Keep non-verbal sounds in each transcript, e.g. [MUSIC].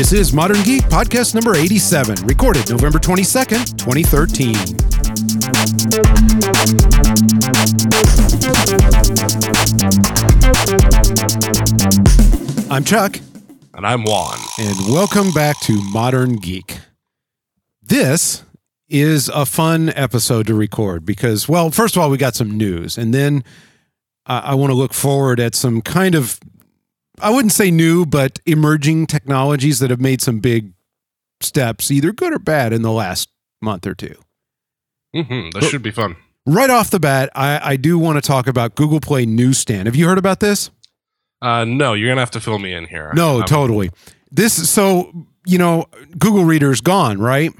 This is Modern Geek Podcast number 87, recorded November 22nd, 2013. I'm Chuck, And I'm Juan. and welcome back to Modern Geek. This is a fun episode to record because, well, first of all, we got some news, and then I, I want to look forward at some kind of, I wouldn't say new, but emerging technologies that have made some big steps, either good or bad, in the last month or two. hmm This should be fun. Right off the bat, I, I do want to talk about Google Play Newsstand. Have you heard about this? Uh, no, you're gonna have to fill me in here. No, I'm- totally. This so you know Google Reader's gone, right?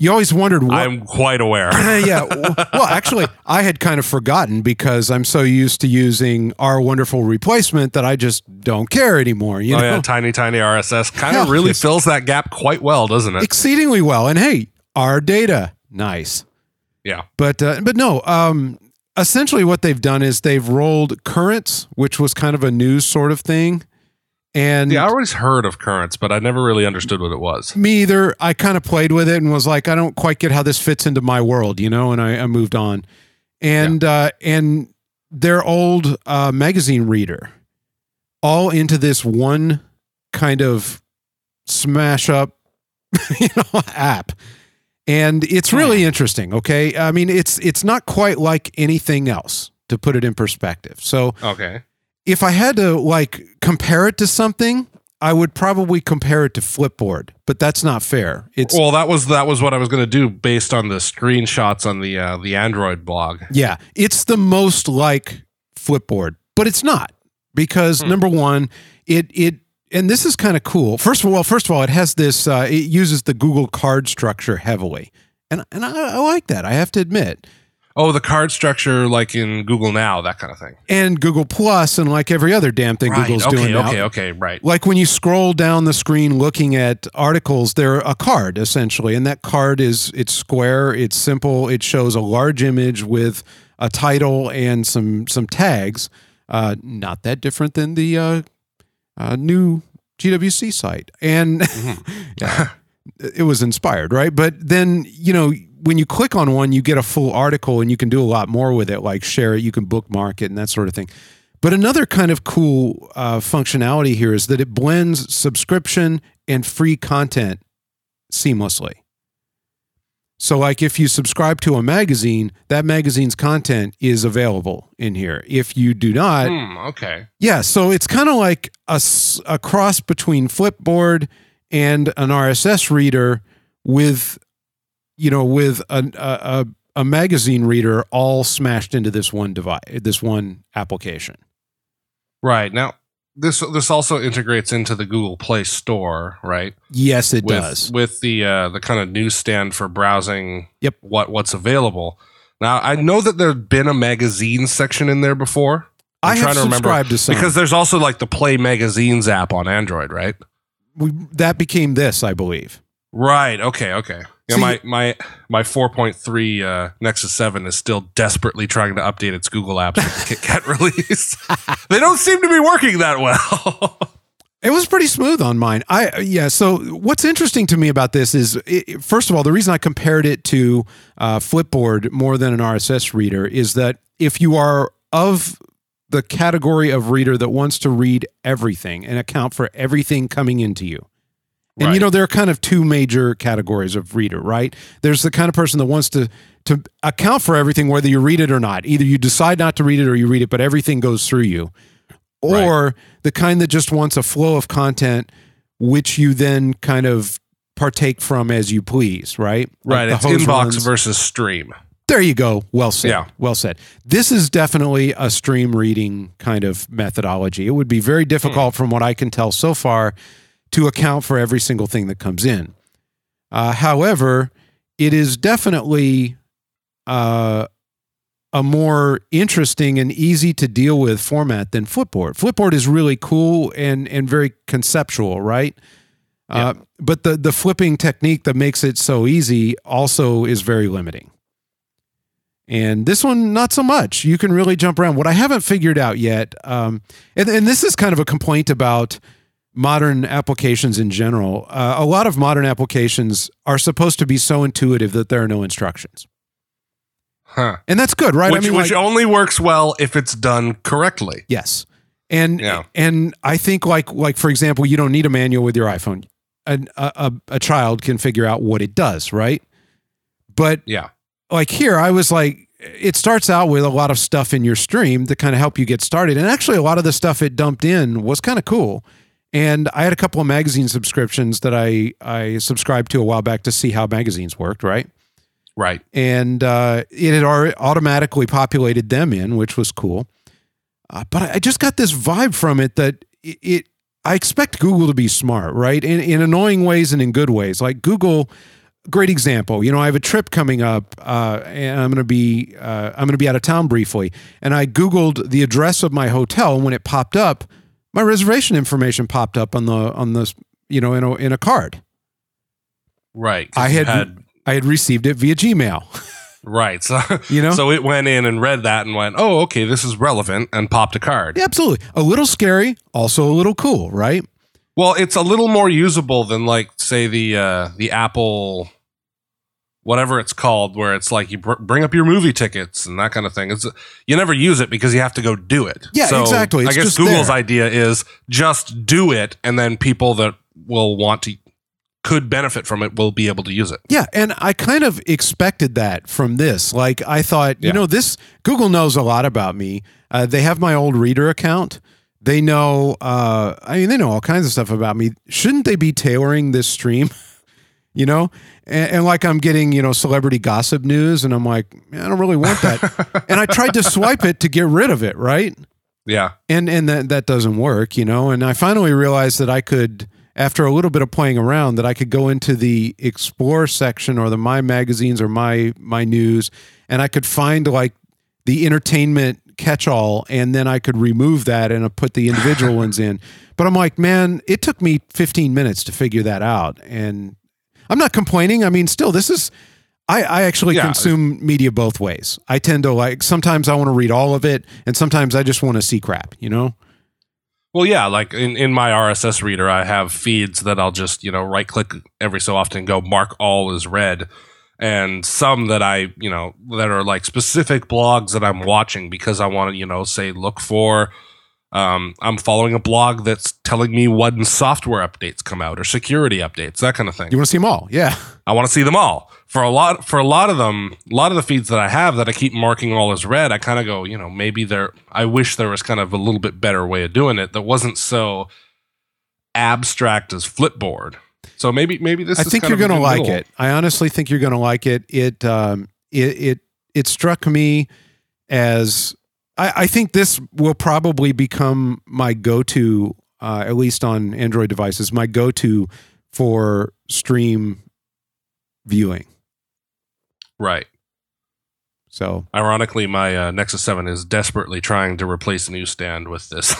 You always wondered what. I'm quite aware. [LAUGHS] yeah. [LAUGHS] Well, actually, I had kind of forgotten because I'm so used to using our wonderful replacement that I just don't care anymore. You oh know, yeah, tiny tiny RSS kind of really fills that gap quite well, doesn't it? exceedingly well. And hey, our data, nice. Yeah. But uh, but no, um, essentially what they've done is they've rolled Currents, which was kind of a news sort of thing, and Yeah, I always heard of currents, but I never really understood what it was. me either. I kind of played with it and was like, I don't quite get how this fits into my world, you know, and I, I moved on. And uh, and their old uh, magazine reader, all into this one kind of smash up, [LAUGHS] you know, app. And it's really interesting. Okay, I mean, it's it's not quite like anything else to put it in perspective. So Okay. If I had to like compare it to something, I would probably compare it to Flipboard, but that's not fair. It's Well, that was that was what I was gonna do based on the screenshots on the uh, the Android blog. yeah, it's the most like Flipboard, but it's not because Hmm. number one, it it and this is kind of cool. First of all, first of all, it has this. Uh, it uses the Google card structure heavily, and and I, I like that. I have to admit. Oh, the card structure like in Google Now, that kind of thing. And Google Plus, and like every other damn thing Google's okay, doing now, okay, okay, right. like when you scroll down the screen looking at articles they're a card essentially and that card is it's square it's simple it shows a large image with a title and some some tags uh, not that different than the uh, uh, new gwc site. And [LAUGHS] yeah, it was inspired right? But then you know when you click on one you get a full article and you can do a lot more with it like share it you can bookmark it and that sort of thing but another kind of cool uh, functionality here is that it blends subscription and free content seamlessly. So, like if you subscribe to a magazine, that magazine's content is available in here. If you do not, Hmm, okay. yeah, so it's kind of like a cross between Flipboard and an RSS reader with, you know, with a, a, a, a magazine reader all smashed into this one device, this one application. Right. Now this this also integrates into the Google Play Store, right? Yes, it with, does. With the uh, the kind of newsstand for browsing Yep. what what's available. Now I know that there's been a magazine section in there before. I'm I have trying to remember, to some Because there's also like the Play Magazines app on Android, right? we, that became this, I believe. Right. Okay. Okay. Yeah, See- my my my 4.3 uh, Nexus 7 is still desperately trying to update its Google apps with the KitKat [LAUGHS] release. they don't seem to be working that well. [LAUGHS] It was pretty smooth on mine. I yeah. So what's interesting to me about this is, it, first of all, the reason I compared it to uh, Flipboard more than an RSS reader is that if you are of the category of reader that wants to read everything and account for everything coming into you. And you know there are kind of two major categories of reader, right? There's the kind of person that wants to to account for everything whether you read it or not. Either you decide not to read it or you read it but everything goes through you. Or the kind that just wants a flow of content which you then kind of partake from as you please, right? Right. the It's inbox runs. versus stream. There you go. Well said. Yeah. Well said. This is definitely a stream reading kind of methodology. It would be very hmm. difficult, from what I can tell so far, to account for every single thing that comes in. Uh, however, it is definitely uh, a more interesting and easy to deal with format than Flipboard. Flipboard is really cool and and very conceptual, right? Uh, but the the flipping technique that makes it so easy also is very limiting. And this one, not so much. You can really jump around. What I haven't figured out yet, um, and, and this is kind of a complaint about modern applications in general. Uh, a lot of modern applications are supposed to be so intuitive that there are no instructions, Huh. and that's good, right? Which, I mean, which like- only works well if it's done correctly. yes, and Yeah. and I think like like for example, you don't need a manual with your iPhone. An, a, a a child can figure out what it does, right? But Yeah. like here, I was like, it starts out with a lot of stuff in your stream to kind of help you get started. And actually, a lot of the stuff it dumped in was kind of cool. And I had a couple of magazine subscriptions that I I subscribed to a while back to see how magazines worked, right? Right. And uh, it had automatically populated them in, which was cool. Uh, but I just got this vibe from it that it, it I expect Google to be smart, right? In in annoying ways and in good ways. Like Google, great example. You know, I have a trip coming up, uh, and I'm going to be uh, I'm going to be out of town briefly, and I Googled the address of my hotel. And when it popped up, my reservation information popped up on the on the you know in a in a card. Right. I you had- I had received it via Gmail. [LAUGHS] right. So [LAUGHS] You know, so it went in and read that and went, "Oh, okay, this is relevant," and popped a card. yeah, absolutely. A little scary, also a little cool, right? Well, it's a little more usable than like say the uh the Apple whatever it's called where it's like you br- bring up your movie tickets and that kind of thing. It's you never use it because you have to go do it. Yeah, exactly. I guess Google's there. idea is just do it and then people that will want to could benefit from it will be able to use it. Yeah, and I kind of expected that from this. Like I thought, Yeah. you know, this Google knows a lot about me. Uh, they have my old reader account. They know, uh, I mean, they know all kinds of stuff about me. Shouldn't they be tailoring this stream? [LAUGHS] you know, and, and like I'm getting, you know, celebrity gossip news, and I'm like, "Man, I don't really want that. [LAUGHS] and I tried to swipe it to get rid of it, right? Yeah. and and that that doesn't work you know and i finally realized that i could after a little bit of playing around that i could go into the explore section or the my magazines or my my news and i could find like the entertainment catch-all and then i could remove that and put the individual [LAUGHS] ones in but i'm like man it took me 15 minutes to figure that out and i'm not complaining i mean still this is I, I actually Yeah. consume media both ways. I tend to like sometimes I want to read all of it, and sometimes I just want to see crap. You know? Well, yeah, like in, in my RSS reader, I have feeds that I'll just, you know, right click every so often go mark all as read. And some that I, you know, that are like specific blogs that I'm watching because I want to, you know, say look for, um, I'm following a blog that's telling me when software updates come out or security updates, that kind of thing. You want to see them all? Yeah. I want to see them all. For a lot, for a lot of them, a lot of the feeds that I have that I keep marking all as red, I kind of go, you know, maybe there. I wish there was kind of a little bit better way of doing it that wasn't so abstract as Flipboard. So maybe, maybe this. I think you're going to like middle. it. I honestly think you're going to like it. It um it it it struck me as I, I think this will probably become my go-to, uh, at least on Android devices, my go-to for stream viewing. Right. So Ironically, my uh, Nexus Seven is desperately trying to replace newsstand with this,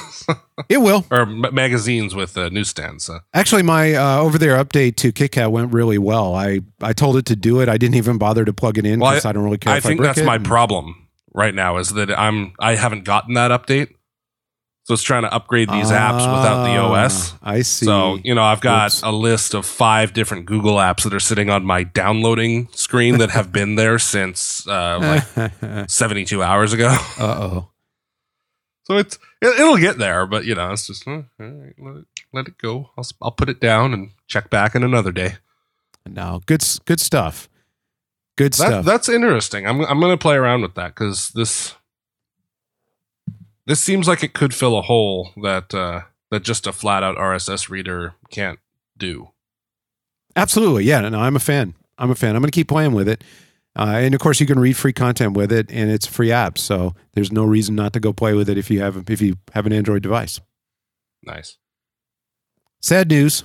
[LAUGHS] it will. or m- magazines with uh, newsstands. So. Actually, my uh, over there update to KitKat went really well. I, I told it to do it. I didn't even bother to plug it in Well, because I, don't really care. I think I that's it. my problem right now is that I'm I haven't gotten that update, so it's trying to upgrade these apps without the OS. Ah, I see. So you know I've got Oops. a list of five different Google apps that are sitting on my downloading screen that have been there since uh, like [LAUGHS] 72 hours ago. uh oh. So it's it, it'll get there, but you know it's just uh, right, let it let it go. I'll I'll put it down and check back in another day. No, good good stuff. Good That, stuff. that's interesting. I'm I'm gonna play around with that because this this seems like it could fill a hole that uh, that just a flat out RSS reader can't do. Absolutely. Yeah. No, I'm a fan. I'm a fan. I'm going to keep playing with it. Uh, and of course, you can read free content with it, and it's a free app. So there's no reason not to go play with it if you have if you have an Android device. Nice. Sad news.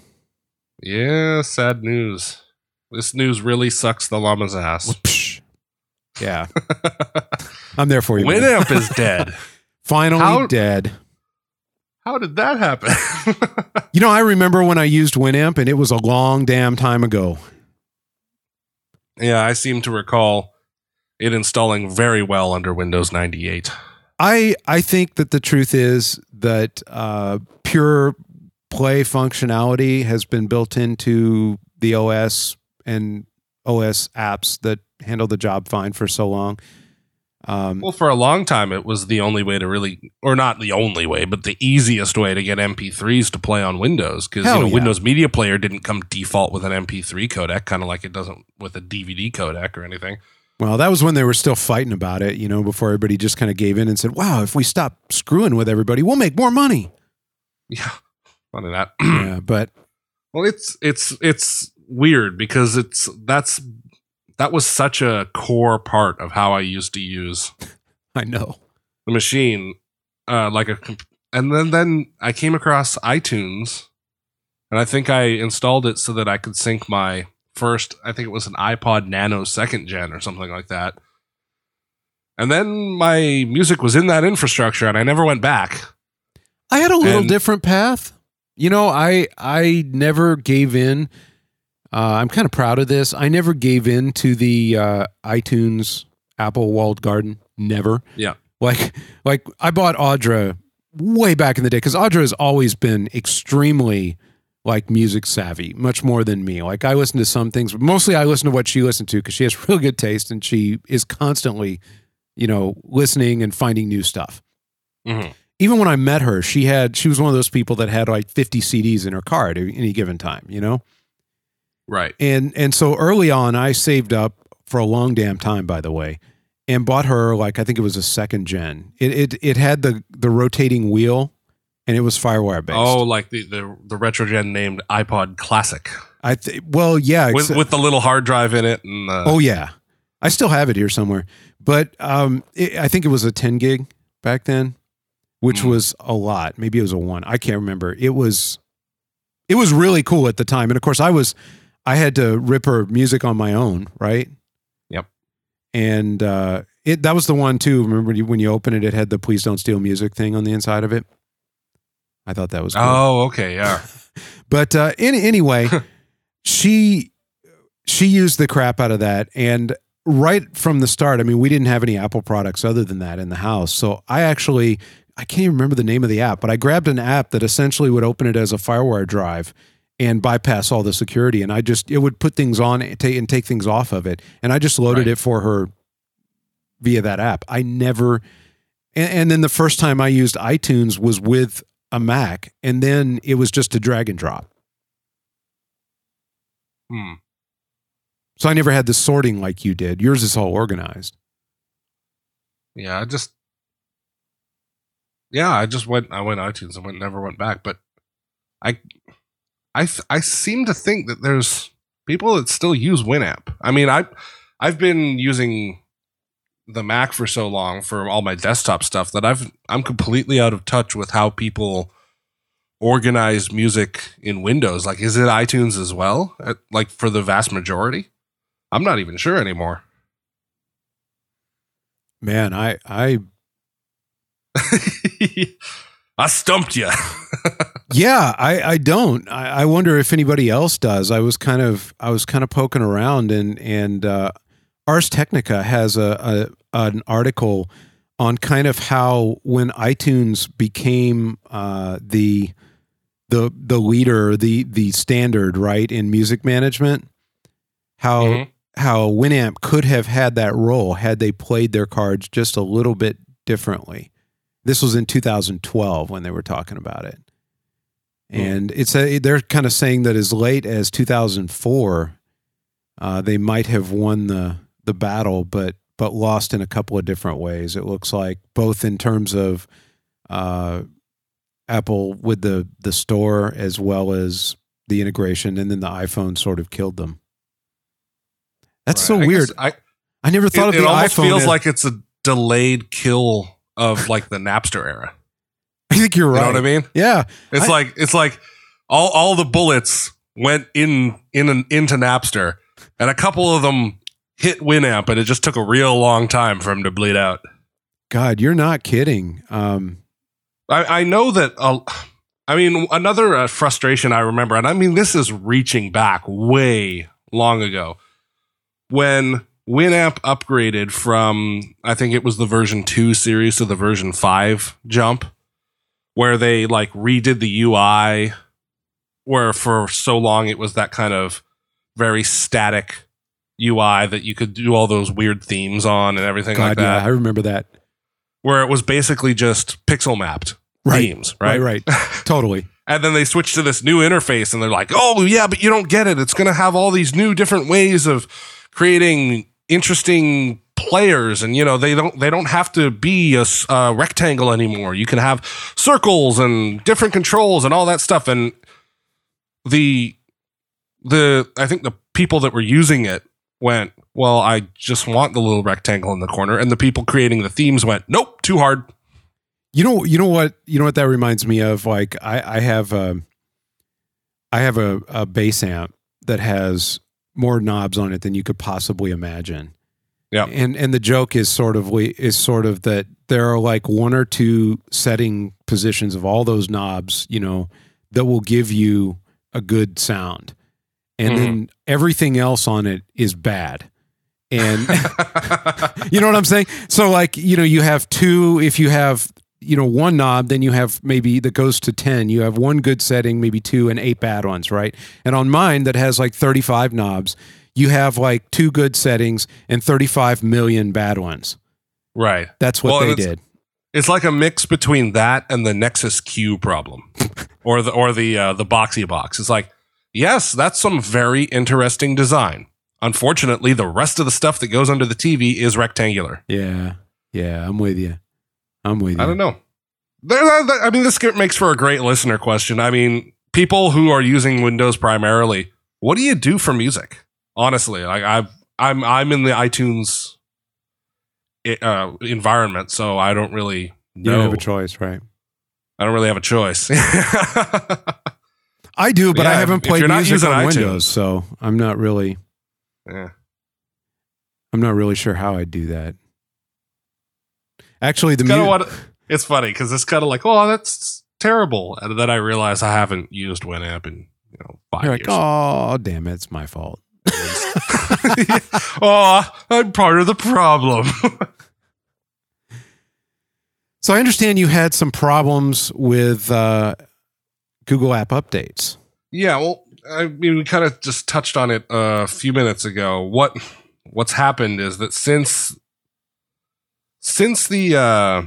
Yeah, sad news. This news really sucks the llama's ass. Yeah, [LAUGHS] I'm there for you. Winamp is dead. [LAUGHS] Finally How- dead. How did that happen? [LAUGHS] You know, I remember when I used Winamp, and it was a long damn time ago. yeah, I seem to recall it installing very well under Windows 98. I I think that the truth is that uh, pure play functionality has been built into the OS and OS apps that handle the job fine for so long. Um, Well, for a long time, it was the only way to really, or not the only way, but the easiest way to get MP3s to play on Windows because you know yeah. Windows Media Player didn't come default with an MP3 codec, kind of like it doesn't with a DVD codec or anything. well, that was when they were still fighting about it, you know, before everybody just kind of gave in and said, "Wow, if we stop screwing with everybody, we'll make more money." Yeah, funny that. [CLEARS THROAT] yeah, but Well, it's it's it's weird because it's that's that was such a core part of how I used to use [LAUGHS] I know. the machine, uh, like a, and then then I came across iTunes, and I think I installed it so that I could sync my first. I think it was an iPod Nano second gen or something like that. And then my music was in that infrastructure, and I never went back. I had a little And- different path. You know, I I never gave in. Uh, I'm kind of proud of this. I never gave in to the uh, iTunes Apple walled garden. Never. Yeah. Like like I bought Audra way back in the day because Audra has always been extremely like music savvy, much more than me. Like I listen to some things, but mostly I listen to what she listened to because she has [LAUGHS] real good taste and she is constantly, you know, listening and finding new stuff Mhm. even when I met her, she had she was one of those people that had like 50 CDs in her car at any given time, you know? Right. And and so early on I saved up for a long damn time by the way and bought her like I think it was a second gen. It it it had the the rotating wheel and it was firewire based. Oh, like the, the the retro gen named iPod Classic I th- well yeah, with with the little hard drive in it, and uh, Oh yeah. I still have it here somewhere. But um it, I think it was a 10 gig back then, which Mm. was a lot. Maybe it was a 1. I can't remember. It was it was really cool at the time. And of course I was I had to rip her music on my own, right? Yep. And uh it that was the one too. Remember when you, open it it had the please don't steal music thing on the inside of it? I thought that was cool. oh, okay, yeah. [LAUGHS] But uh, any, anyway, [LAUGHS] she she used the crap out of that, and right from the start, I mean, we didn't have any Apple products other than that in the house. So I actually I can't even remember the name of the app, but I grabbed an app that essentially would open it as a FireWire drive and bypass all the security, and I just it would put things on and take, and take things off of it, and I just loaded Right. it for her via that app. I never. And, and then the first time I used iTunes was with a Mac, and then it was just a drag and drop. Hmm. So I never had the sorting like you did. Yours is all organized. Yeah, I just Yeah, I just went I went iTunes and went never went back, but I I th- I seem to think that there's people that still use Winamp. I mean, I I've been using the Mac for so long for all my desktop stuff that I've I'm completely out of touch with how people organize music in Windows. Like is it iTunes as well? Uh, Like for the vast majority? I'm not even sure anymore. Man, I I [LAUGHS] I stumped you. [LAUGHS] yeah, I I don't. I, I wonder if anybody else does. I was kind of I was kind of poking around and and uh, Ars Technica has a, a an article on kind of how when iTunes became uh, the the the leader, the the standard, right in music management, how Mhm. how Winamp could have had that role had they played their cards just a little bit differently. This was in 2012 when they were talking about it. Hmm. And it's a, they're kind of saying that as late as 2004, uh, they might have won the the battle, but but lost in a couple of different ways. It looks like both in terms of uh, Apple with the the store as well as the integration, and then the iPhone sort of killed them. That's Right. so I weird. I, I never thought it, of it the almost iPhone. feels as- like it's a delayed kill of like the Napster era. I think you're You right. know what I mean? Yeah, It's I- like it's like all all the bullets went in in an, into Napster, and a couple of them hit Winamp, and it just took a real long time for him to bleed out. God, you're not kidding. Um, I, I know that. Uh, I mean, another uh, frustration I remember, and I mean, this is reaching back way long ago when Winamp upgraded from, I think it was the version 2 series to the version 5 jump, where they like redid the UI where for so long it was that kind of very static UI that you could do all those weird themes on and everything God, like yeah, that. I remember that. where it was basically just pixel mapped Right. themes, right? Right, right. [LAUGHS] totally. And then they switched to this new interface and they're like, oh, yeah, but you don't get it. It's going to have all these new different ways of creating interesting players and you know they don't they don't have to be a rectangle anymore you can have circles and different controls and all that stuff and the the i think the people that were using it went well i just want the little rectangle in the corner and the people creating the themes went nope too hard You know, you know what, you know what that reminds me of. Like, I, I have, um, I have a, a bass amp that has more knobs on it than you could possibly imagine. Yeah. and and the joke is sort of we is sort of that there are like one or two setting positions of all those knobs, you know, that will give you a good sound, and hmm. then everything else on it is bad. And [LAUGHS] you know what I'm saying? So like, you know, you have two if you have you know one knob then you have maybe that goes to 10 you have one good setting maybe two and eight bad ones right and on mine that has like 35 knobs you have like two good settings and 35 million bad ones right that's what Well, they it's- did It's like a mix between that and the Nexus Q problem, [LAUGHS] or the or the uh, the Boxee Box. It's like, yes, that's some very interesting design. Unfortunately, the rest of the stuff that goes under the TV is rectangular. yeah yeah i'm with you i'm with you I don't know. I mean, this makes for a great listener question. I mean, people who are using Windows primarily, what do you do for music? Honestly, like I've, I'm I'm in the iTunes uh, environment, so I don't really you don't have a choice right I don't really have a choice. [LAUGHS] i do but i haven't played you're not music using on iTunes. windows so i'm not really yeah. i'm not really sure how I'd do that actually the mu- what it's funny because it's kind of like, oh, that's terrible, and then I realize I haven't used Winamp in you know 5 you're years. like oh damn it it's my fault [LAUGHS] oh, I'm part of the problem. [LAUGHS] So I understand you had some problems with uh, Google App updates. Yeah, well, I mean, we kind of just touched on it a few minutes ago. What what's happened is that since since the uh,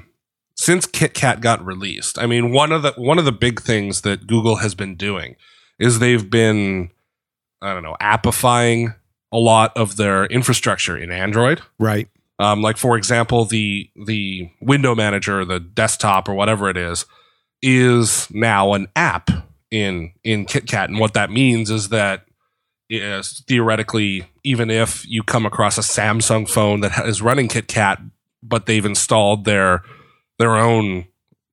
since KitKat got released, I mean, one of the one of the big things that Google has been doing is they've been I don't know appifying a lot of their infrastructure in Android. Right. Um, like for example, the the window manager, the desktop or whatever it is, is now an app in in KitKat, and what that means is that is theoretically, even if you come across a Samsung phone that is running KitKat, but they've installed their their own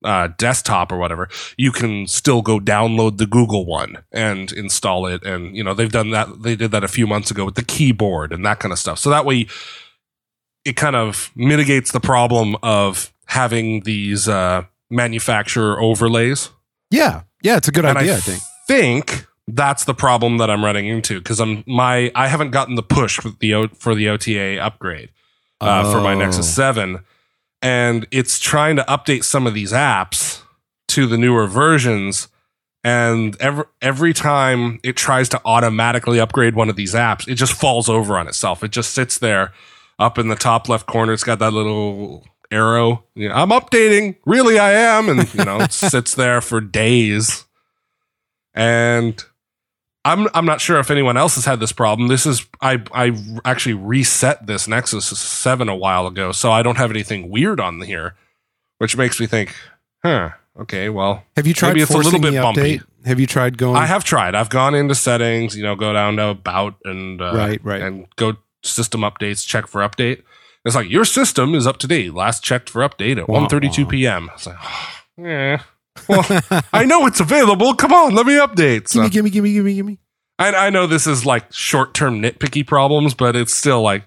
uh, desktop or whatever, you can still go download the Google one and install it. And you know they've done that. They did that a few months ago with the keyboard and that kind of stuff. So that way, it kind of mitigates the problem of having these uh, manufacturer overlays. Yeah. Yeah. It's a good and idea, I, I think. think that's the problem that I'm running into because I'm my I haven't gotten the push for the O- for the OTA upgrade uh, for my Oh. Nexus Seven, and it's trying to update some of these apps to the newer versions. And every every time it tries to automatically upgrade one of these apps, it just falls over on itself. It just sits there up in the top left corner. It's got that little arrow. You know, I'm updating. Really, I am. And you know, it [LAUGHS] sits there for days. And I'm I'm not sure if anyone else has had this problem. This is I I actually reset this Nexus 7 a while ago, so I don't have anything weird on here, which makes me think, huh, okay, well, Have you tried maybe it's a little bit bumpy. Have you tried going? I have tried. I've gone into settings, you know, go down to about and uh, Right, right. and go system updates, check for update. It's like your system is up to date. Last checked for update at Wah, 1:32 wah. p.m. It's like, [SIGHS] yeah. Well, I know it's available. Come on, let me update. So, gimme, gimme, gimme, gimme, gimme. I, I know this is like short-term nitpicky problems, but it's still like,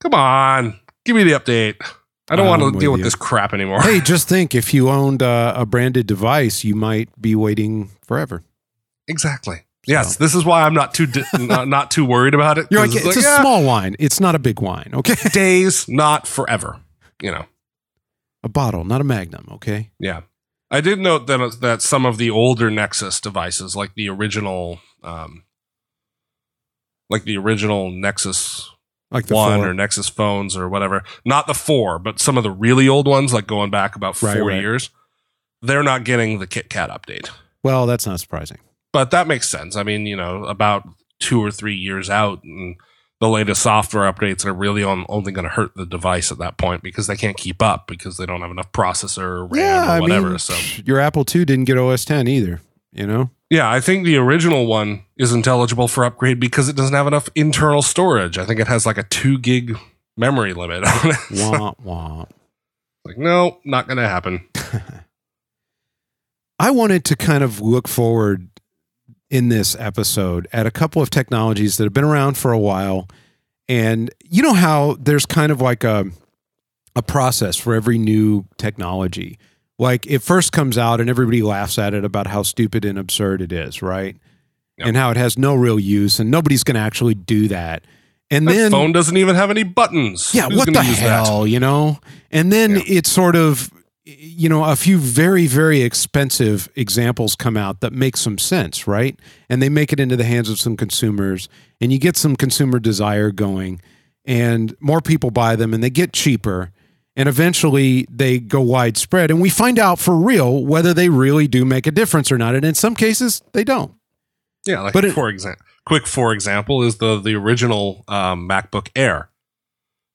come on, give me the update. I don't I'm want to deal with you. this crap anymore. Hey, just think if you owned uh, a branded device, you might be waiting forever. exactly. Yes, this is why I'm not too di- [LAUGHS] not, not too worried about it. You're like, 'cause it's, a yeah, small wine. It's not a big wine. Okay. days, not forever. You know. a bottle, not a magnum. Okay. Yeah. I did note that that some of the older Nexus devices, like the original, um, like the original Nexus Like the One four. or Nexus phones or whatever, not the four, but some of the really old ones, like going back about four Right, right. years, they're not getting the KitKat update. well, that's not surprising. But that makes sense. I mean, you know, about two or three years out, and the latest software updates are really on, only going to hurt the device at that point because they can't keep up because they don't have enough processor or RAM yeah, or I whatever. mean, so your Apple II didn't get OS 10 either. You know, Yeah, I think the original one isn't eligible for upgrade because it doesn't have enough internal storage. I think it has like a two gig memory limit on it. [LAUGHS] So, wah wah. like, no, not going to happen. [LAUGHS] I wanted to kind of look forward in this episode at a couple of technologies that have been around for a while. And you know how there's kind of like a a process for every new technology. Like it first comes out and everybody laughs at it about how stupid and absurd it is, right? Yep. And how it has no real use and nobody's going to actually do that. And That then phone doesn't even have any buttons. yeah, Who's what the use that? hell, you know? And then Yeah. it's sort of, you know, a few very, very expensive examples come out that make some sense, right? And they make it into the hands of some consumers, and you get some consumer desire going, and more people buy them, and they get cheaper. And eventually they go widespread, and we find out for real whether they really do make a difference or not. And in some cases, they don't. Yeah, like But for example, quick for example is the the original um, MacBook Air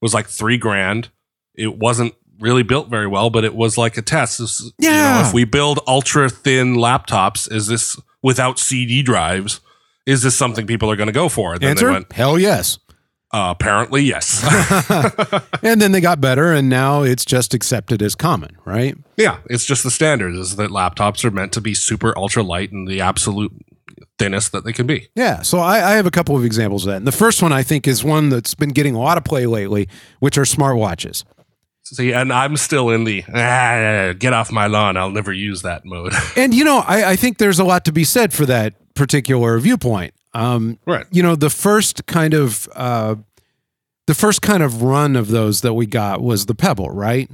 was like three grand. It wasn't really built very well, but it was like a test. This, you know, Yeah. if we build ultra thin laptops, is this without CD drives? Is this something people are going to go for? And then Answer? they went, Hell yes. uh, apparently, yes. [LAUGHS] and then they got better, and now it's just accepted as common, right? yeah, it's just the standard is that laptops are meant to be super ultra light and the absolute thinnest that they can be. Yeah, so I, I have a couple of examples of that. And the first one I think is one that's been getting a lot of play lately, which are smartwatches. See, and I'm still in the ah, get off my lawn. I'll never use that mode. [LAUGHS] And you know, I, I think there's a lot to be said for that particular viewpoint. Um, right. you know, the first kind of uh, the first kind of run of those that we got was the Pebble, right?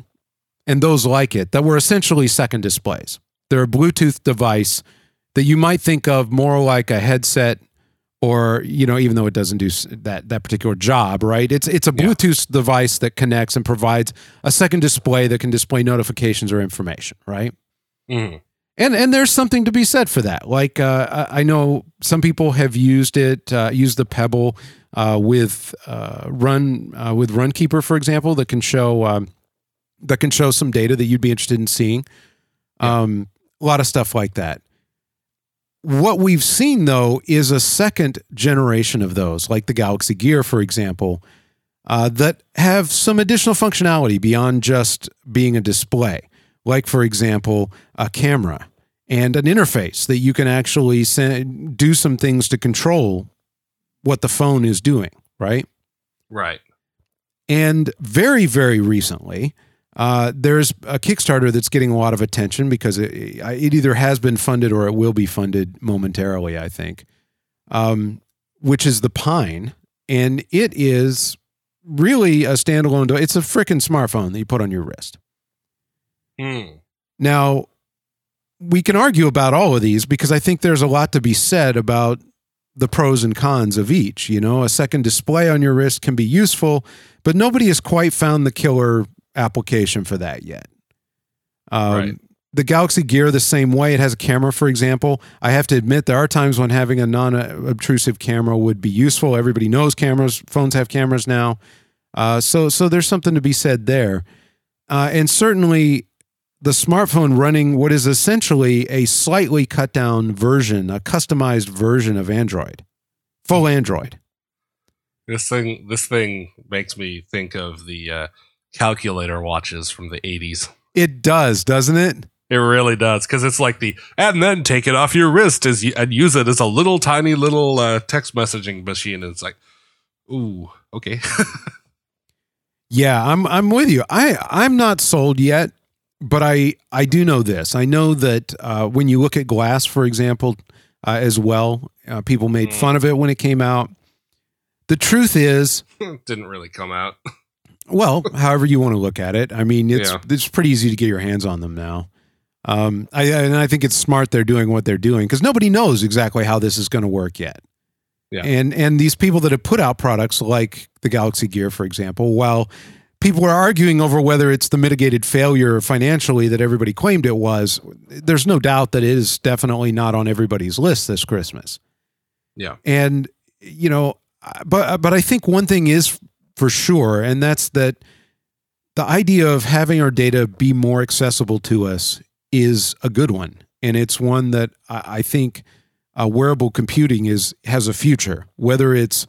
And those like it that were essentially second displays. They're a Bluetooth device that you might think of more like a headset or you know even though it doesn't do that that particular job right it's it's a Yeah. bluetooth device that connects and provides a second display that can display notifications or information right Mhm. and and there's something to be said for that. Like uh, I I know some people have used it, uh, used the Pebble uh, with uh, Run uh, with Runkeeper, for example, that can show um, that can show some data that you'd be interested in seeing. Um, a lot of stuff like that. What we've seen though is a second generation of those, like the Galaxy Gear, for example, uh, that have some additional functionality beyond just being a display like for example a camera and an interface that you can actually send, do some things to control what the phone is doing right Right. and very very recently uh, there's a kickstarter that's getting a lot of attention because it, it either has been funded or it will be funded momentarily i think um, which is the pine and it is really a standalone device. it's a freaking smartphone that you put on your wrist Hmm. now, we can argue about all of these because I think there's a lot to be said about the pros and cons of each. You know, a second display on your wrist can be useful, but nobody has quite found the killer application for that yet. Um, Right. The Galaxy Gear, the same way, it has a camera, for example. I have to admit, there are times when having a non obtrusive camera would be useful. Everybody knows cameras, phones have cameras now. Uh, so, so there's something to be said there. Uh, and certainly, the smartphone running what is essentially a slightly cut down version, a customized version of Android, full Android. This thing, this thing makes me think of the uh, calculator watches from the '80s. It does, doesn't it? It really does because it's like the and then take it off your wrist as you, and use it as a little tiny little uh, text messaging machine. And it's like, ooh, okay. [LAUGHS] Yeah, I'm I'm with you. I I'm not sold yet, but I I do know this. I know that uh, when you look at glass, for example, uh, as well, uh, people made Mm. fun of it when it came out. The truth is, [LAUGHS] Didn't really come out. [LAUGHS] well, however you want to look at it. I mean, it's Yeah. it's pretty easy to get your hands on them now. Um, I, and I think it's smart they're doing what they're doing because nobody knows exactly how this is going to work yet. Yeah. And and these people that have put out products like the Galaxy Gear, for example, while people are arguing over whether it's the mitigated failure financially that everybody claimed it was, there's no doubt that it is definitely not on everybody's list this Christmas. Yeah. And you know, but but I think one thing is for sure, and that's that the idea of having our data be more accessible to us is a good one, and it's one that I, think uh, wearable computing is has a future. Whether it's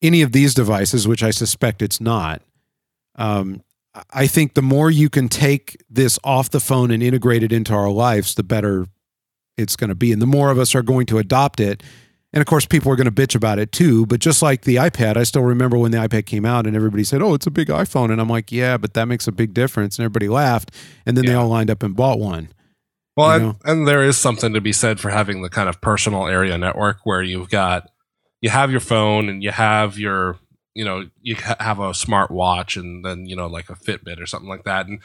any of these devices, which I suspect it's not, um, I think the more you can take this off the phone and integrate it into our lives, the better it's going to be, and the more of us are going to adopt it. And of course, people are going to bitch about it too. But just like the iPad, I still remember when the iPad came out and everybody said, "Oh, it's a big iPhone," and I'm like, "Yeah, but that makes a big difference." And everybody laughed, and then they all lined up and bought one. Well, and, and there is something to be said for having the kind of personal area network where you've got you have your phone and you have your you know you have a smart watch and then you know like a Fitbit or something like that and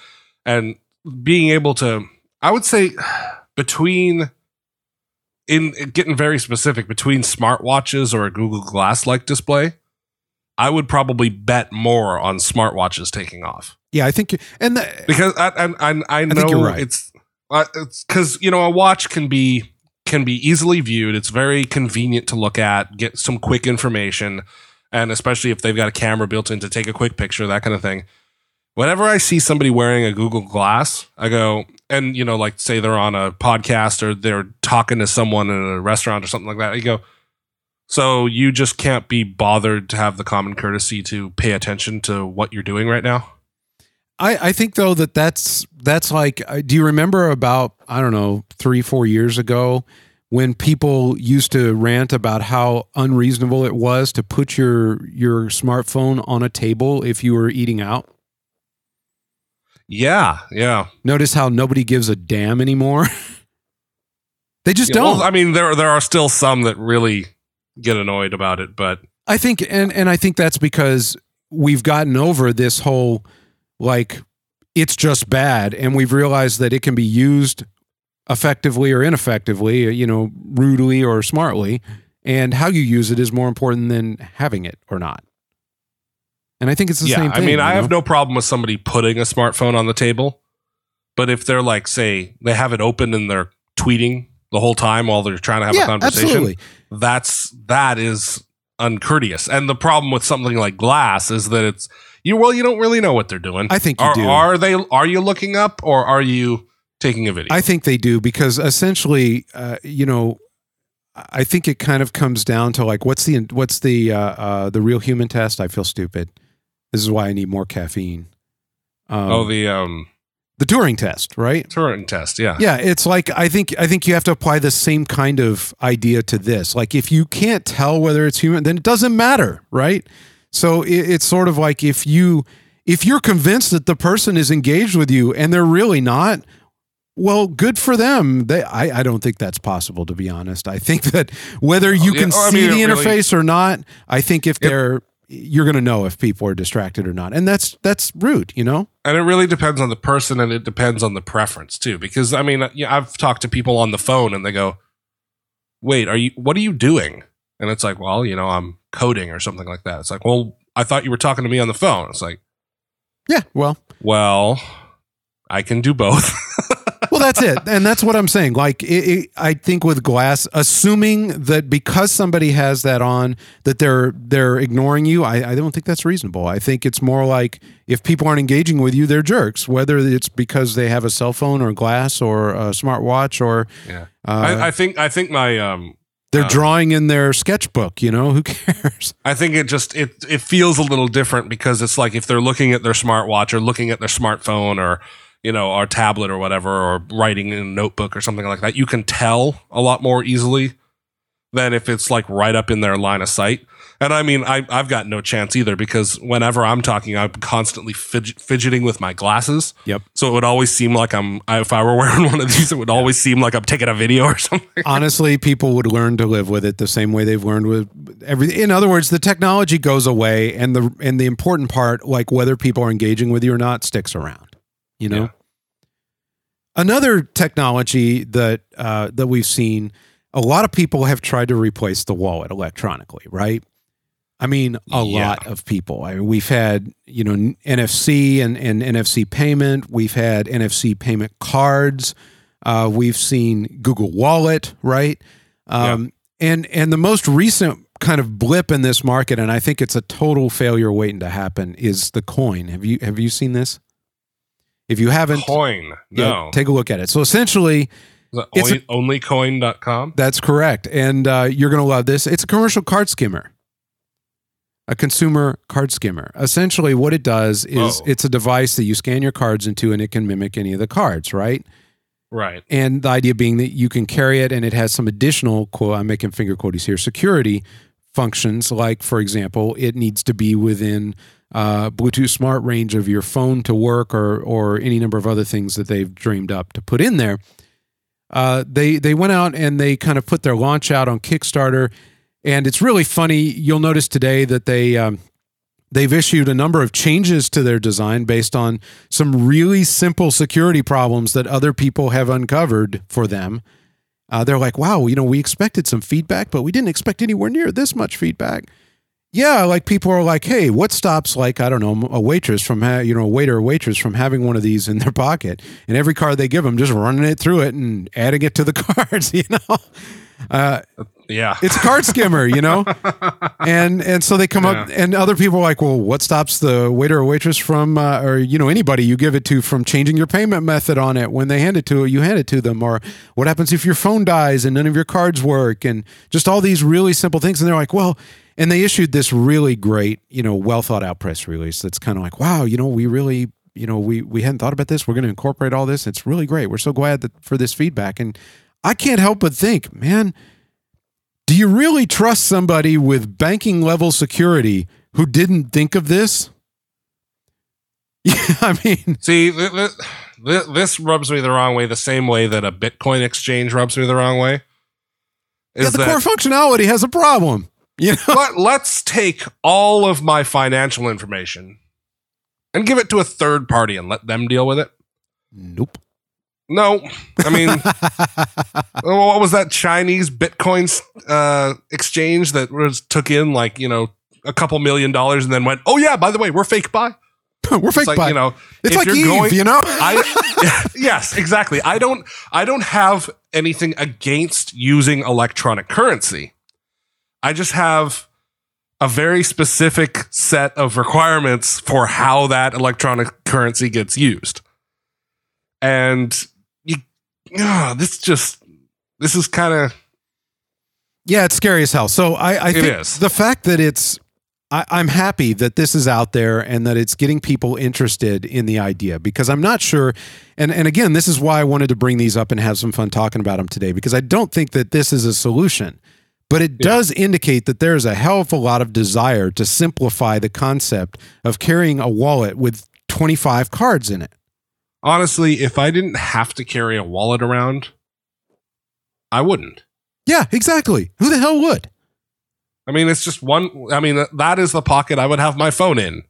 and being able to I would say [SIGHS] between in getting very specific between smartwatches or a Google Glass like display, I would probably bet more on smartwatches taking off Yeah, I think, and the, because I I, I, I know you're right. it's uh, it's because you know a watch can be can be easily viewed. It's very convenient to look at, get some quick information, and especially if they've got a camera built in to take a quick picture, that kind of thing. Whenever I see somebody wearing a Google Glass, I go and you know like say they're on a podcast or they're talking to someone in a restaurant or something like that. I go. So you just can't be bothered to have the common courtesy to pay attention to what you're doing right now. I, I think though that that's that's like uh, do you remember about I don't know three four years ago when people used to rant about how unreasonable it was to put your your smartphone on a table if you were eating out. Yeah, yeah. Notice how nobody gives a damn anymore. [LAUGHS] they just Yeah, don't. well, I mean, there there are still some that really get annoyed about it, but I think and and I think that's because we've gotten over this whole like it's just bad and we've realized that it can be used effectively or ineffectively, you know, rudely or smartly, and how you use it is more important than having it or not. And I think it's the yeah, same thing. I mean, I you have no problem with somebody putting a smartphone on the table, but if they're like, say, they have it open and they're tweeting the whole time while they're trying to have a conversation, absolutely. that's that is uncourteous. And the problem with something like glass is that it's you. Well, you don't really know what they're doing. I think you are, do. are they? Are you looking up or are you taking a video? I think they do because essentially, uh, you know, I think it kind of comes down to like what's the what's the uh, uh, the real human test. I feel stupid. This is why I need more caffeine. Um, oh, the um, the Turing test, right? Turing test. Yeah. Yeah, it's like I think I think you have to apply the same kind of idea to this. Like if you can't tell whether it's human, then it doesn't matter, right? So it, it's sort of like if you if you're convinced that the person is engaged with you and they're really not, well, good for them. They, I, I don't think that's possible, to be honest. I think that whether you Yeah, can or I see mean, the it really- interface or not, I think if they're you're going to know if people are distracted or not, and that's that's rude, you know. and it really depends on the person and it depends on the preference too. Because i mean i've talked to people on the phone and they go wait are you what are you doing? And it's like well you know i'm coding or something like that. It's like well i thought you were talking to me on the phone. It's like Yeah, well, well i can do both [LAUGHS] that's it, and that's what I'm saying. Like, it, it, I think with glass, assuming that because somebody has that on, that they're they're ignoring you, I, I don't think that's reasonable. I think it's more like if people aren't engaging with you, they're jerks. Whether it's because they have a cell phone or glass or a smartwatch or yeah uh, I, I think i think my um they're uh, drawing in their sketchbook. You know, [LAUGHS] who cares? I think it just it it feels a little different because it's like if they're looking at their smartwatch or looking at their smartphone or you know our tablet or whatever or writing in a notebook or something like that, you can tell a lot more easily than if it's like right up in their line of sight. And I mean, I I've got no chance either because whenever I'm talking, I'm constantly fidget, fidgeting with my glasses. Yep. So it would always seem like I'm if I were [LAUGHS] wearing one of these, it would always seem like I'm taking a video or something. [LAUGHS] Honestly, people would learn to live with it the same way they've learned with everything. In other words, the technology goes away, and the and the important part, like whether people are engaging with you or not, sticks around. You know. Another technology that uh, that we've seen, a lot of people have tried to replace the wallet electronically, right? I mean, a Yeah. lot of people. I mean, we've had you know NFC and, and NFC payment. We've had NFC payment cards. Uh, we've seen Google Wallet, right? Um, And and the most recent kind of blip in this market, and I think it's a total failure waiting to happen, is the coin. Have you have you seen this? If you haven't, Coin. No. take a look at it. So essentially, it's a- onlycoin.com? that's correct, and uh, you're going to love this. It's a commercial card skimmer, a consumer card skimmer. Essentially, what it does is Oh. it's a device that you scan your cards into, and it can mimic any of the cards, right? Right. And the idea being that you can carry it, and it has some additional quote. I'm making finger quotes here. Security functions, like for example, it needs to be within uh, Bluetooth smart range of your phone to work, or or any number of other things that they've dreamed up to put in there. Uh, they they went out and they kind of put their launch out on Kickstarter, and it's really funny. You'll notice today that they um, they've issued a number of changes to their design based on some really simple security problems that other people have uncovered for them. Uh, they're like, wow, you know, we expected some feedback, but we didn't expect anywhere near this much feedback. Yeah, like people are like, hey, what stops like I don't know a waitress from ha- you know a waiter or waitress from having one of these in their pocket and every card they give them just running it through it and adding it to the [LAUGHS] cards, you know. Uh, Yeah. it's a card skimmer, you know, [LAUGHS] and and so they come up, and other people are like, well, what stops the waiter or waitress from, uh, or you know, anybody you give it to from changing your payment method on it when they hand it to you, hand it to them, or what happens if your phone dies and none of your cards work, and just all these really simple things, and they're like, well. And they issued this really great, you know, well thought out press release that's kind of like, wow, you know, we really, you know, we we hadn't thought about this. We're going to incorporate all this. It's really great. We're so glad that for this feedback. And I can't help but think, man, do you really trust somebody with banking level security who didn't think of this? [LAUGHS] Yeah, I mean, See, th- th- th- this rubs me the wrong way, the same way that a Bitcoin exchange rubs me the wrong way. yeah, the that core functionality has a problem. You know? let, let's take all of my financial information and give it to a third party and let them deal with it? Nope. No. I mean, [LAUGHS] what was that Chinese Bitcoin uh, exchange that was took in like, you know, a couple million dollars and then went, oh, yeah, by the way, we're fake buy? [LAUGHS] We're fake like, buy. you know, it's like Eve, going- you know? I [LAUGHS] yes, exactly. I don't I don't have anything against using electronic currency. I just have a very specific set of requirements for how that electronic currency gets used. And yeah, this just this is kind of Yeah, it's scary as hell. So I, I think is. the fact that it's, I, I'm happy that this is out there and that it's getting people interested in the idea because I'm not sure. And and again, this is why I wanted to bring these up and have some fun talking about them today because I don't think that this is a solution, but it does indicate that there is a hell of a lot of desire to simplify the concept of carrying a wallet with 25 cards in it. Honestly, if I didn't have to carry a wallet around, I wouldn't. Yeah, exactly. Who the hell would? I mean, it's just one. I mean, that is the pocket I would have my phone in.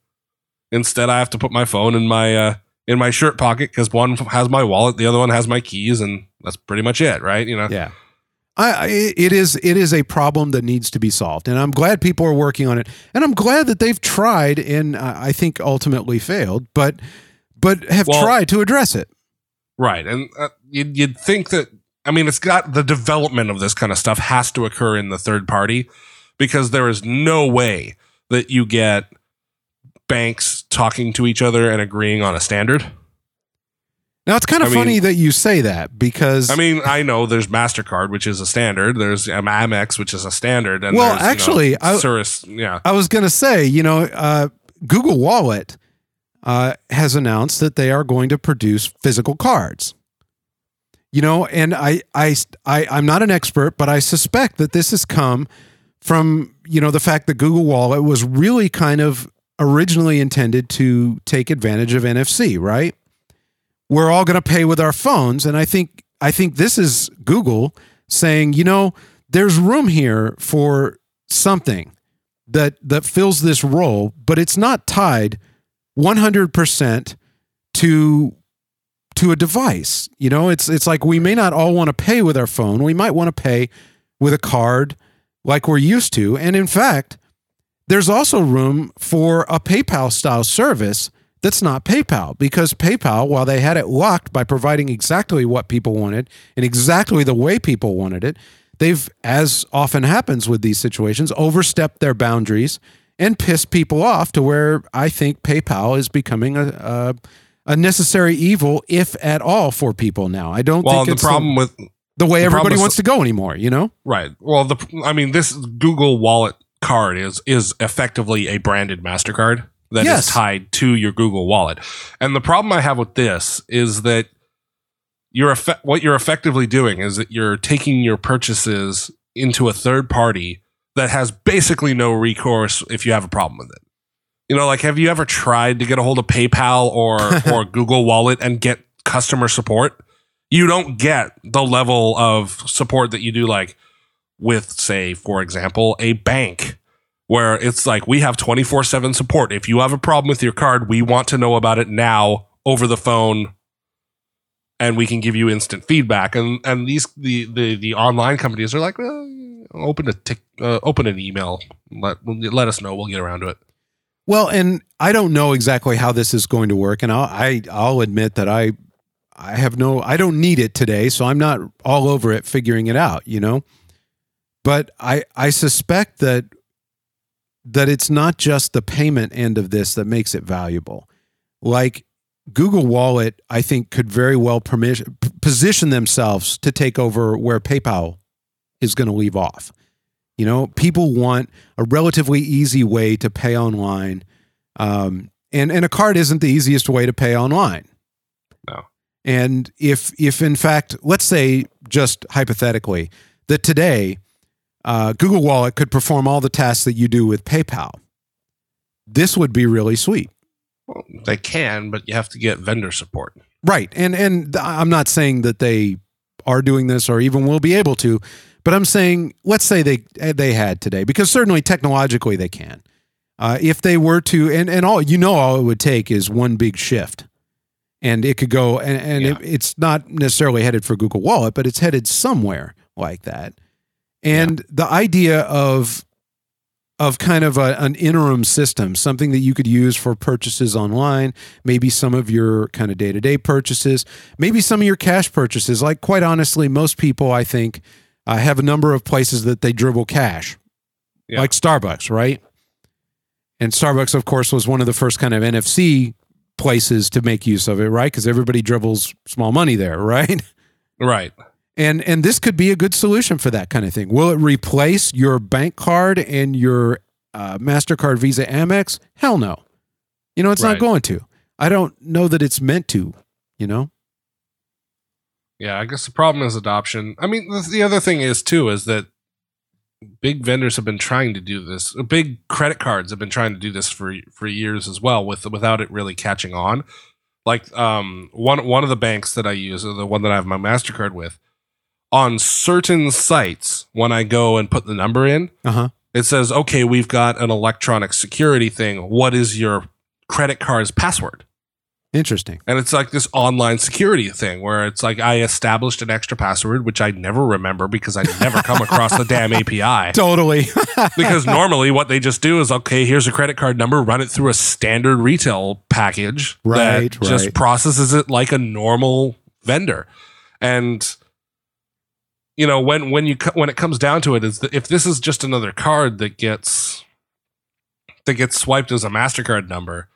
Instead, I have to put my phone in my uh, in my shirt pocket because one has my wallet, the other one has my keys, and that's pretty much it, right? You know. Yeah. I, it is it is a problem that needs to be solved, and I'm glad people are working on it, and I'm glad that they've tried, and uh, I think ultimately failed, but but have Well- tried to address it. Right, and uh, you'd, you'd think that. I mean, it's got the development of this kind of stuff has to occur in the third party because there is no way that you get banks talking to each other and agreeing on a standard. Now it's kind of I mean- funny that you say that because I mean, I know there's Mastercard, which is a standard. There's Amex, which is a standard. And Well, there's, you know, actually, I- Cirrus, yeah, I was going to say, you know, uh, Google Wallet uh, has announced that they are going to produce physical cards. You know, and I, I, I, I'm not an expert, but I suspect that this has come from you know the fact that Google Wallet was really kind of originally intended to take advantage of NFC, right? We're all going to pay with our phones, and I think I think this is Google saying, you know, there's room here for something that that fills this role, but it's not tied 100% to to a device. You know, it's it's like we may not all want to pay with our phone. We might want to pay with a card like we're used to. And in fact, there's also room for a PayPal style service that's not PayPal because PayPal, while they had it locked by providing exactly what people wanted and exactly the way people wanted it, they've, as often happens with these situations, overstepped their boundaries and piss people off to where I think PayPal is becoming a, a, a necessary evil, if at all, for people now. I don't Well, think the it's problem with the way the everybody is- wants to go anymore, you know? right, well, the I mean, this Google Wallet card is is effectively a branded Mastercard that is Yes. tied to your Google Wallet, and the problem I have with this is that you're what you're effectively doing is that you're taking your purchases into a third party that has basically no recourse if you have a problem with it. You know, like have you ever tried to get a hold of PayPal or [LAUGHS] or Google Wallet and get customer support? You don't get the level of support that you do like with say for example a bank where it's like we have 24/7 support. If you have a problem with your card, we want to know about it now over the phone and we can give you instant feedback and and these the the, the online companies are like well, open a tick, uh, open an email let let us know we'll get around to it Well, and I don't know exactly how this is going to work, and I'll I, I'll admit that I I have no I don't need it today, so I'm not all over it figuring it out, you know. But I I suspect that that it's not just the payment end of this that makes it valuable. Like Google Wallet, I think could very well permission, position themselves to take over where PayPal is going to leave off. You know, people want a relatively easy way to pay online, um, and and a card isn't the easiest way to pay online. No. And if if in fact, let's say just hypothetically that today, uh, Google Wallet could perform all the tasks that you do with PayPal, this would be really sweet. well, they can but you have to get vendor support Right. And and I'm not saying that they are doing this or even will be able to, but I'm saying let's say they they had today because certainly technologically they can. Uh, if they were to and and all you know all it would take is one big shift. And it could go and, and Yeah. it, it's not necessarily headed for Google Wallet, but it's headed somewhere like that. And the idea of of kind of a, an interim system, something that you could use for purchases online, maybe some of your kind of day to day purchases, maybe some of your cash purchases. Like, quite honestly, most people, I think, uh, have a number of places that they dribble cash, Yeah. like Starbucks, right? And Starbucks, of course, was one of the first kind of NFC places to make use of it, right? Because everybody dribbles small money there, [LAUGHS] right? right And and this could be a good solution for that kind of thing. Will it replace your bank card and your uh, Mastercard, Visa, Amex? Hell no. You know, it's not going to. I don't know that it's meant to. You know. Yeah, I guess the problem is adoption. I mean, the, the other thing is too is that big vendors have been trying to do this. Big credit cards have been trying to do this for for years as well, with without it really catching on. Like um, one one of the banks that I use, or the one that I have my Mastercard with, on certain sites, when I go and put the number in, Uh huh. it says, "Okay, we've got an electronic security thing. What is your credit card's password?" Interesting. And it's like this online security thing where it's like I established an extra password, which I never remember because I never come across the damn [LAUGHS] API. Totally. Because [LAUGHS] normally what they just do is okay, here's a credit card number, run it through a standard retail package Right, that just right. processes it like a normal vendor. And you know when when you when it comes down to it is that if this is just another card that gets that gets swiped as a Mastercard number,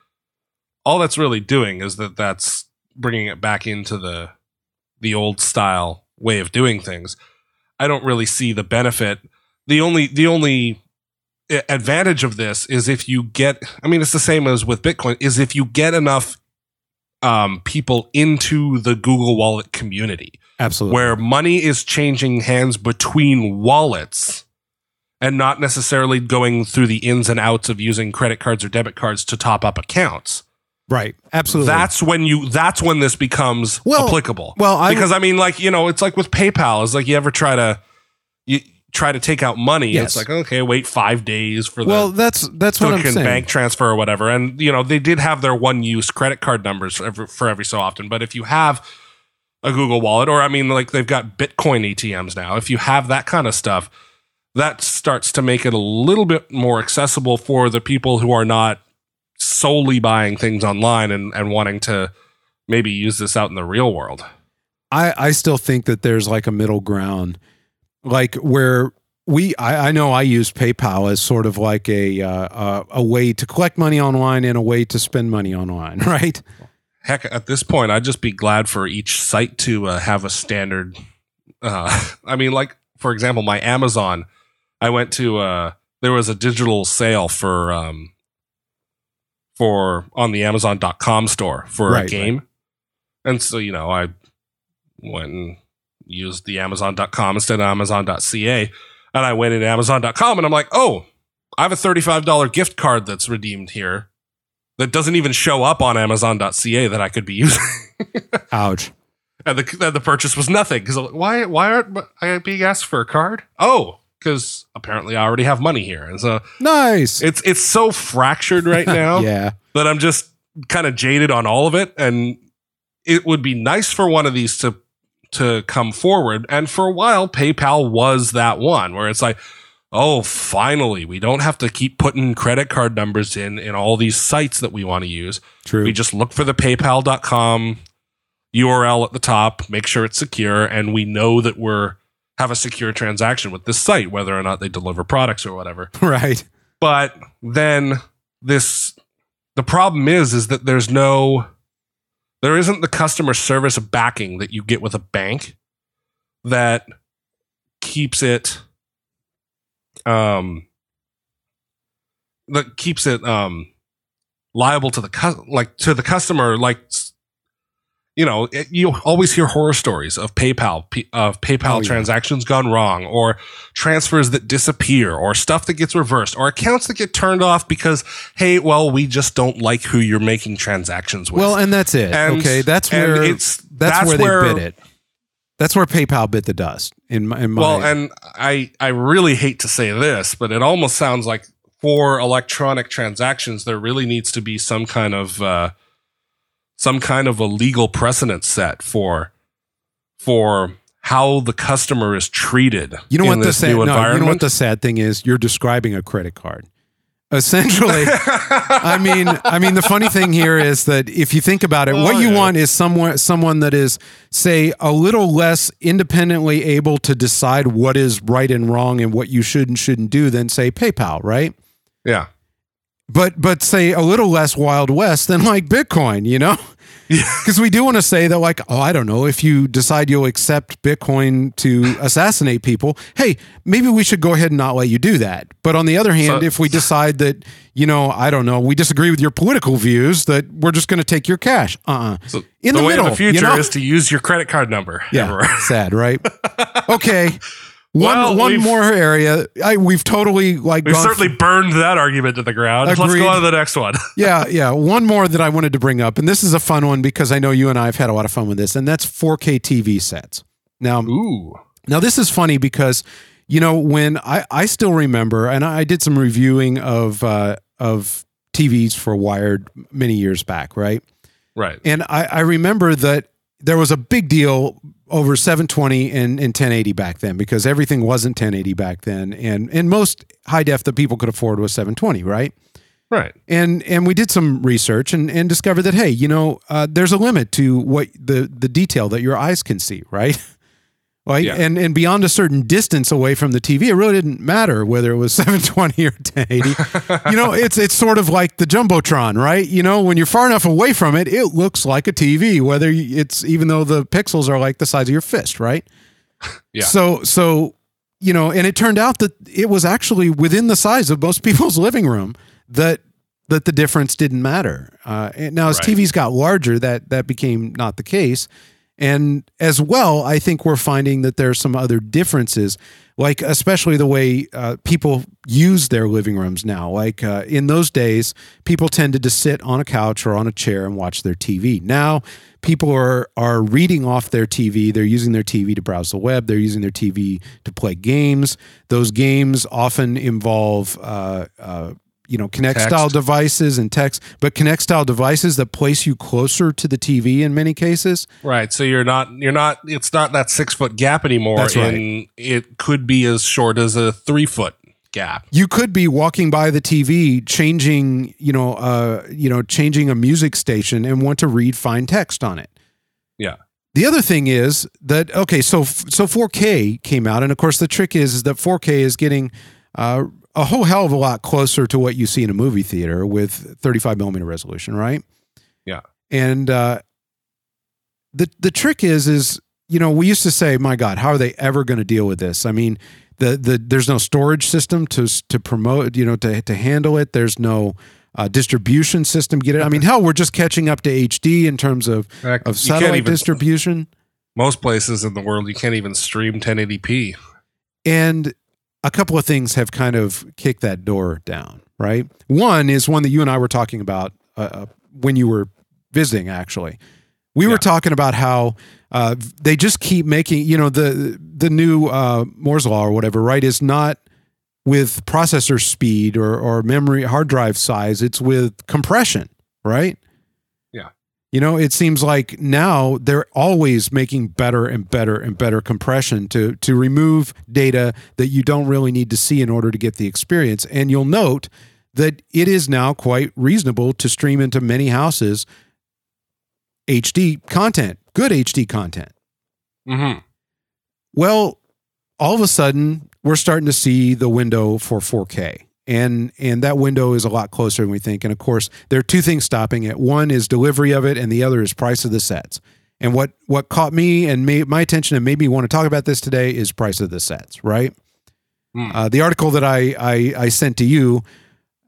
all that's really doing is that that's bringing it back into the the old style way of doing things. I don't really see the benefit. The only the only advantage of this is if you get I mean it's the same as with Bitcoin is if you get enough um, people into the Google Wallet community Absolutely. where money is changing hands between wallets and not necessarily going through the ins and outs of using credit cards or debit cards to top up accounts. Right. Absolutely. That's when you that's when this becomes Well- applicable. well, I because I mean like, you know, it's like with PayPal, it's like you ever try to you try to take out money, Yes. it's like okay, wait five days for the Well, that's that's what I'm saying. bank transfer or whatever. And you know, they did have their one use credit card numbers for every, for every so often. But if you have a Google Wallet, or I mean, like they've got Bitcoin ATMs now, if you have that kind of stuff, that starts to make it a little bit more accessible for the people who are not solely buying things online and, and wanting to maybe use this out in the real world. I, I still think that there's like a middle ground, like where we I, I know I use PayPal as sort of like a uh, a, a way to collect money online and a way to spend money online, [LAUGHS] right? heck at this point i'd just be glad for each site to uh, have a standard uh, [LAUGHS] i mean like for example my amazon i went to uh, there was a digital sale for um, for on the amazon.com store for Right, a game and so you know i went and used the amazon.com instead of amazon.ca and i went into amazon.com and i'm like oh i have a $35 gift card that's redeemed here that doesn't even show up on Amazon.ca that I could be [LAUGHS] using. Ouch. and the and the purchase was nothing because why why aren't I being asked for a card? Oh, because apparently I already have money here, and so Nice. it's it's so fractured right [LAUGHS] now yeah. that I'm just kind of jaded on all of it, and it would be nice for one of these to to come forward. And for a while, PayPal was that one where it's like. Oh, finally, we don't have to keep putting credit card numbers in in all these sites that we want to use. True. We just look for the paypal.com URL at the top, make sure it's secure, and we know that we're have a secure transaction with this site, whether or not they deliver products or whatever. [LAUGHS] right. But then this the problem is is that there's no there isn't the customer service backing that you get with a bank that keeps it um that keeps it um liable to the cu- like to the customer like you know it, you always hear horror stories of PayPal of PayPal Oh, yeah. transactions gone wrong or transfers that disappear or stuff that gets reversed or accounts that get turned off because hey well we just don't like who you're making transactions with Well, and that's it. And- okay. That's where it's that's, that's where, where- they bit it. That's where PayPal bit the dust. In my, in my Well, and I I really hate to say this, but it almost sounds like for electronic transactions, there really needs to be some kind of uh, some kind of a legal precedent set for for how the customer is treated. You know in what the sad new no, you know what the sad thing is? You're describing a credit card. Essentially, [LAUGHS] I mean, I mean, the funny thing here is that if you think about it, what Oh, you yeah. want is someone someone that is, say, a little less independently able to decide what is right and wrong and what you should and shouldn't do than say PayPal, right? yeah. But but say a little less Wild West than like Bitcoin, you know? Because [LAUGHS] we do want to say that, like, oh, I don't know, if you decide you'll accept Bitcoin to [LAUGHS] assassinate people, hey, maybe we should go ahead and not let you do that. But on the other hand, So- if we decide that, you know, I don't know, we disagree with your political views, that we're just going to take your cash. Uh uh So In the, the way middle, of the future you know? is to use your credit card number. Yeah, everywhere. sad, right? [LAUGHS] Okay. One, Well, one more area. I, we've totally like We've certainly burned that argument to the ground. Let's go on to the next one. [LAUGHS] yeah, yeah. One more that I wanted to bring up, and this is a fun one because I know you and I have had a lot of fun with this, and that's 4K TV sets. Now, Ooh. now this is funny because you know when I I still remember, and I did some reviewing of uh, of TVs for Wired many years back, right? Right. And I, I remember that there was a big deal over 720 and, and 1080 back then because everything wasn't 1080 back then, and and most high def that people could afford was 720, right? Right. and and we did some research and and discovered that hey you know uh, there's a limit to what the the detail that your eyes can see right [LAUGHS] Right? Yeah. And and beyond a certain distance away from the TV, it really didn't matter whether it was [LAUGHS] 720 or 1080. you know, it's it's sort of like the jumbotron, right? You know, when you're far enough away from it, it looks like a TV, whether it's even though the pixels are like the size of your fist, right? [LAUGHS] Yeah. So so you know, and it turned out that it was actually within the size of most [LAUGHS] people's living room that that the difference didn't matter. Uh, and now as Right. TVs got larger, that that became not the case. And as well, I think we're finding that there's some other differences, like especially the way uh, people use their living rooms now. Like uh, in those days, people tended to sit on a couch or on a chair and watch their TV. Now, people are are reading off their TV. They're using their TV to browse the web. They're using their TV to play games. Those games often involve uh, uh, you know Kinect Text. style devices and text, but Kinect style devices that place you closer to the TV in many cases. Right. So you're not you're not it's not that six foot gap anymore. That's right. and it could be as short as a three foot gap. You could be walking by the TV, changing you know uh, you know changing a music station and want to read fine text on it. Yeah. The other thing is that okay, so so 4K came out, and of course the trick is, is that 4K is getting uh, a whole hell of a lot closer to what you see in a movie theater with 35 millimeter resolution, right? Yeah. And uh, the the trick is is you know we used to say, my God, how are they ever going to deal with this? I mean, the the there's no storage system to to promote, you know, to to handle it. There's no uh, distribution system get it. I mean, hell, we're just catching up to HD in terms of of satellite even- distribution. Most places in the world you can't even stream 1080p. And a couple of things have kind of kicked that door down, right? One is one that you and I were talking about uh, uh, when you were visiting, actually. We were talking about how uh, they just keep making, you know, the the new uh, Moore's law or whatever, right? Is not with processor speed or or memory hard drive size. It's with compression, right? You know, it seems like now they're always making better and better and better compression to to remove data that you don't really need to see in order to get the experience. And you'll note that it is now quite reasonable to stream into many houses HD content, good HD content. Mm-hmm. Well, all of a sudden, we're starting to see the window for 4K. And and that window is a lot closer than we think. And of course, there are two things stopping it. One is delivery of it, and the other is price of the sets. And what what caught me and made my attention and made me want to talk about this today is price of the sets. Right. Hmm. Uh, the article that I I, I sent to you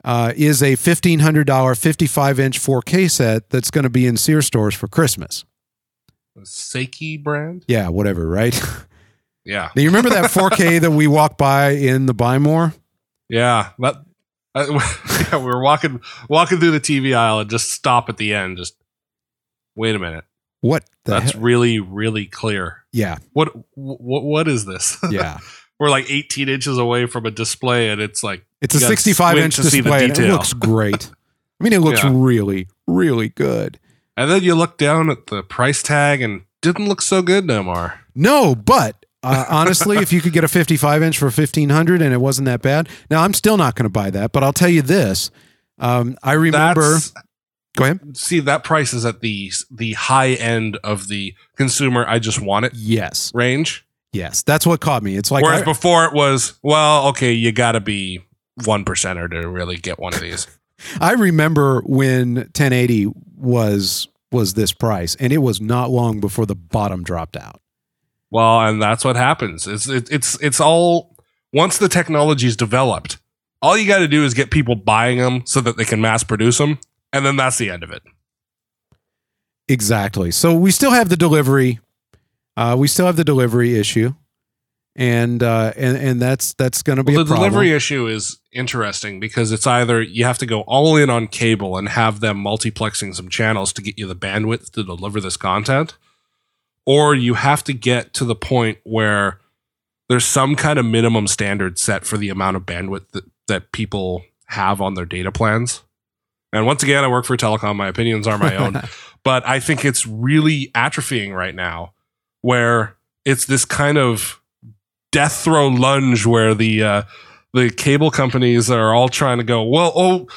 uh, is a fifteen hundred dollar fifty five inch 4K set that's going to be in Sears stores for Christmas. The Seiki brand. Yeah, whatever. Right. Yeah. now you remember that 4K [LAUGHS] that we walked by in the Buy More? Yeah. That. Uh, [LAUGHS] yeah, we were walking walking through the TV aisle and just stop at the end. Just wait a minute. What the That's hell? really really clear. Yeah, What what what is this? [LAUGHS] yeah. we're like 18 inches away from a display, and it's like It's a 65 inch to see the display. and It looks great. I mean, it looks Yeah. really, really good. And then you look down at the price tag and didn't look so good no more. No, but uh, honestly, if you could get a 55 inch for 1500 and it wasn't that bad, now I'm still not going to buy that. But I'll tell you this: um, I remember. That's, go ahead. see, that price is at the the high end of the consumer. I just want it Yes, range. yes, that's what caught me. It's like Whereas I- before it was, well, okay, you got to be one percenter to really get one of these. [LAUGHS] I remember when 1080 was was this price, and it was not long before the bottom dropped out. Well, and that's what happens. It's it, it's it's all once the technology is developed. All you got to do is get people buying them so that they can mass produce them, and then that's the end of it. Exactly. So we still have the delivery. Uh, we still have the delivery issue, and uh, and and that's that's going to be Well, the problem. delivery issue is interesting because it's either you have to go all in on cable and have them multiplexing some channels to get you the bandwidth to deliver this content, or you have to get to the point where there's some kind of minimum standard set for the amount of bandwidth that, that people have on their data plans. And once again, I work for telecom. My opinions are my own [LAUGHS] but I think it's really atrophying right now, where it's this kind of death throw lunge where the uh, the cable companies are all trying to go, well, oh,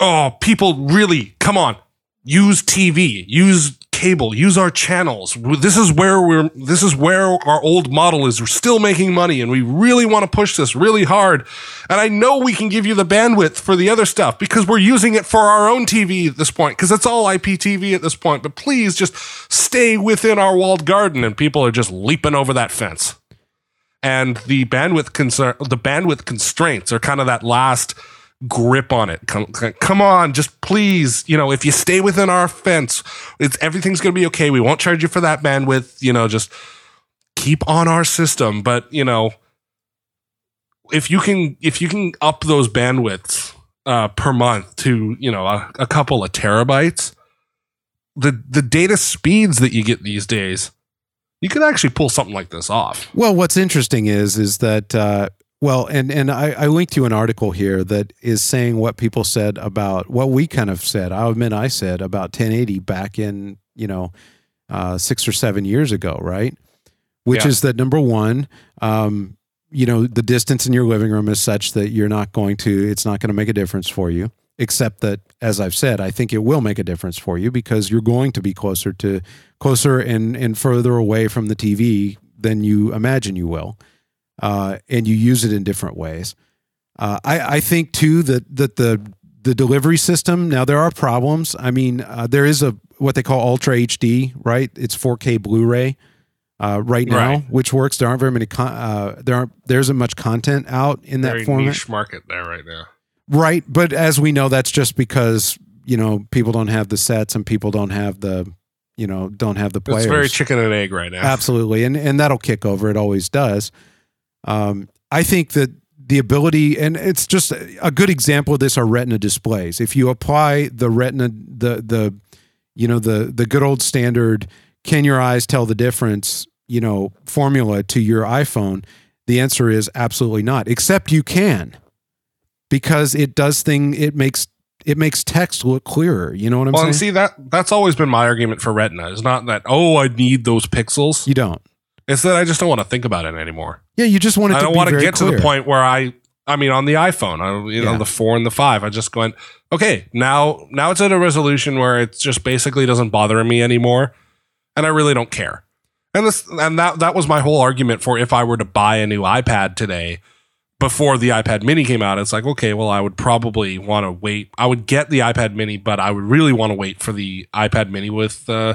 oh, people really come on, use TV, use cable, use our channels. This is where we're. This is where our old model is. We're still making money, and we really want to push this really hard. And I know we can give you the bandwidth for the other stuff because we're using it for our own TV at this point because it's all IPTV at this point. But please just stay within our walled garden, and people are just leaping over that fence. And the bandwidth concern, the bandwidth constraints are kind of that last grip on it. Come, come on, just please, you know, if you stay within our fence, it's everything's going to be okay. We won't charge you for that bandwidth. You know, just keep on our system. But you know, if you can, if you can up those bandwidths uh, per month to you know a, a couple of terabytes, the the data speeds that you get these days, you could actually pull something like this off. Well, what's interesting is is that uh, well, and and I, I linked you an article here that is saying what people said about what we kind of said. I'll admit I said about 1080 back in you know uh, six or seven years ago, right? Which Yeah. is that number one, um, you know, the distance in your living room is such that you're not going to, it's not going to make a difference for you. Except that, as I've said, I think it will make a difference for you because you're going to be closer to closer and and further away from the TV than you imagine you will, uh, and you use it in different ways. Uh, I I think too that that the the delivery system now there are problems. I mean, uh, there is a what they call Ultra HD, right? It's 4K Blu-ray uh, right now, Right. which works. There aren't very many. Con- uh, there aren't. There isn't much content out in that Very format. niche market there right now. Right, but as we know, that's just because you know people don't have the sets and people don't have the you know don't have the players. It's very chicken and egg right now. Absolutely, and and that'll kick over. It always does. Um, I think that the ability, and it's just a good example of this, are Retina displays. If you apply the Retina, the the you know the the good old standard, can your eyes tell the difference? You know, formula to your iPhone. The answer is absolutely not. Except you can, because it does thing. It makes it makes text look clearer. You know what I'm well, saying? and see that that's always been my argument for Retina. It's not that oh I need those pixels. you don't. It's that I just don't want to think about it anymore. Yeah, you just want it I to don't want to get to the point where I I mean on the iPhone, I, you know the four and the five, I just going okay now now it's at a resolution where it just basically doesn't bother me anymore, and I really don't care. And this and that that was my whole argument for if I were to buy a new iPad today before the iPad mini came out, it's like, okay, well, I would probably want to wait. I would get the iPad mini, but I would really want to wait for the iPad mini with uh,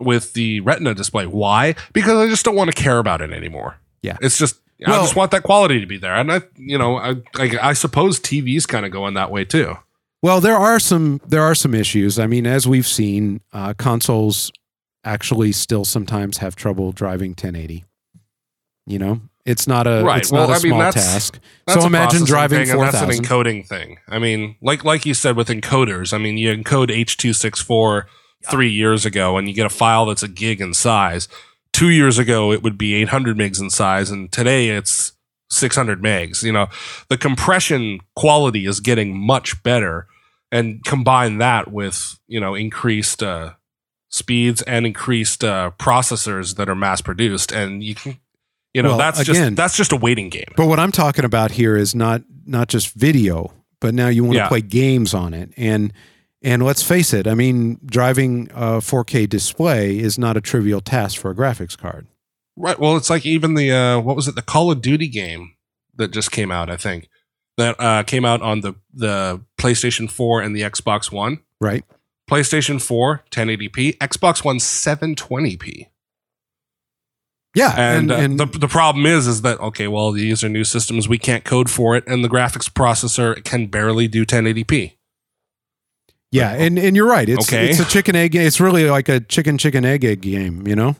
with the Retina display. Why? Because I just don't want to care about it anymore. Yeah. It's just I just want that quality to be there. And I you know, I I, I suppose TVs kind of go in that way too. Well, there are some there are some issues. I mean, as we've seen, uh, consoles actually still sometimes have trouble driving 1080. You know, it's not a Right. it's Well, not a I mean, small that's- task. That's so imagine driving thing, and that's an encoding thing. I mean, like like you said with encoders, I mean, you encode H two six four three years ago, and you get a file that's a gig in size. Two years ago, it would be eight hundred megs in size, and today it's six hundred megs. You know, the compression quality is getting much better, and combine that with you know increased uh, speeds and increased uh, processors that are mass produced, and you can. You know Well, that's again- just that's just a waiting game. But what I'm talking about here is not not just video, but now you want to Yeah. play games on it. And and let's face it, I mean, driving a 4K display is not a trivial task for a graphics card. Right. Well, it's like even the uh, what was it? The Call of Duty game that just came out. I think that uh, came out on the the PlayStation 4 and the Xbox One. Right? PlayStation 4 1080p, Xbox One 720p. Yeah. And, And, and, uh, the the problem is is that okay, well these are new systems, we can't code for it, and the graphics processor can barely do 1080p. Yeah, and, and you're right. It's Okay. it's a chicken egg. It's really like a chicken chicken egg egg game. You know,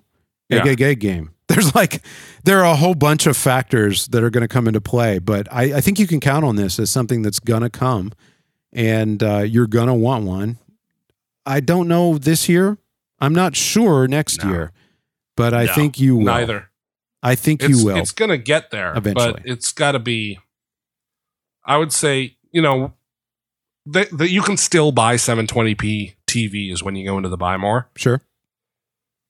egg Yeah. egg egg game. [LAUGHS] There's like there are a whole bunch of factors that are going to come into play, but I, I think you can count on this as something that's gonna come, and uh, you're gonna want one. I don't know this year. I'm not sure next No. year, but I No, think you will. Neither. I think it's, you will. It's gonna get there Eventually. but it's got to be. I would say you know that that you can still buy 720p TVs when you go into the buy more. Sure.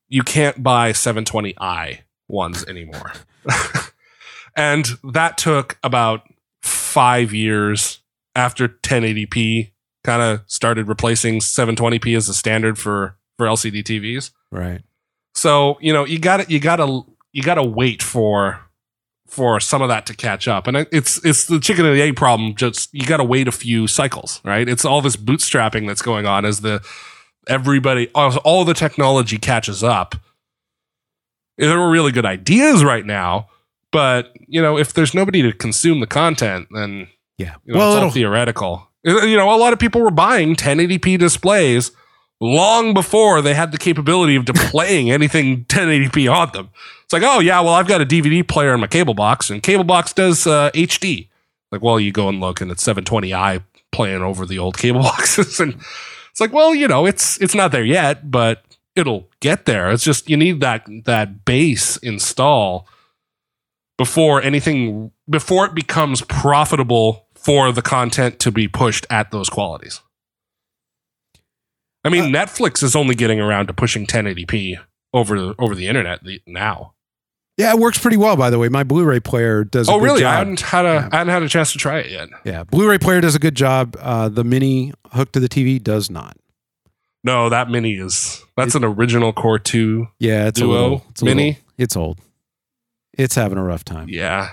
You can't buy 720i ones anymore, [LAUGHS] and that took about five years after 1080p kind of started replacing 720p as the standard for for LCD TVs. Right. So you know you got to you got to you got to wait for for some of that to catch up, and it's it's the chicken and the egg problem. Just you got to wait a few cycles, right? It's all this bootstrapping that's going on as the everybody all all the technology catches up. There are really good ideas right now, but you know if there's nobody to consume the content, then Yeah. You know, well, it's all theoretical. Uh, you know, a lot of people were buying 1080p displays long before they had the capability of displaying [LAUGHS] anything 1080p on them. Like, oh yeah, well I've got a DVD player in my cable box, and cable box does uh, HD. Like, well, you go and look, and it's 720i playing over the old cable [LAUGHS] boxes, and it's like, well, you know, it's it's not there yet, but it'll get there. It's just you need that that base install before anything before it becomes profitable for the content to be pushed at those qualities. I mean, Netflix is only getting around to pushing 1080p over over the internet the, now. Yeah, it works pretty well. By the way, my Blu-ray player does. a Oh, good really? I job. haven't had a Yeah. I hadn't had a chance to try it yet. Yeah, Blu-ray player does a good job. Uh, the mini hooked to the TV does not. No, that mini is that's an original Core 2. Yeah, it's a Duo little it's a mini? little- it's old. It's having a rough time. Yeah.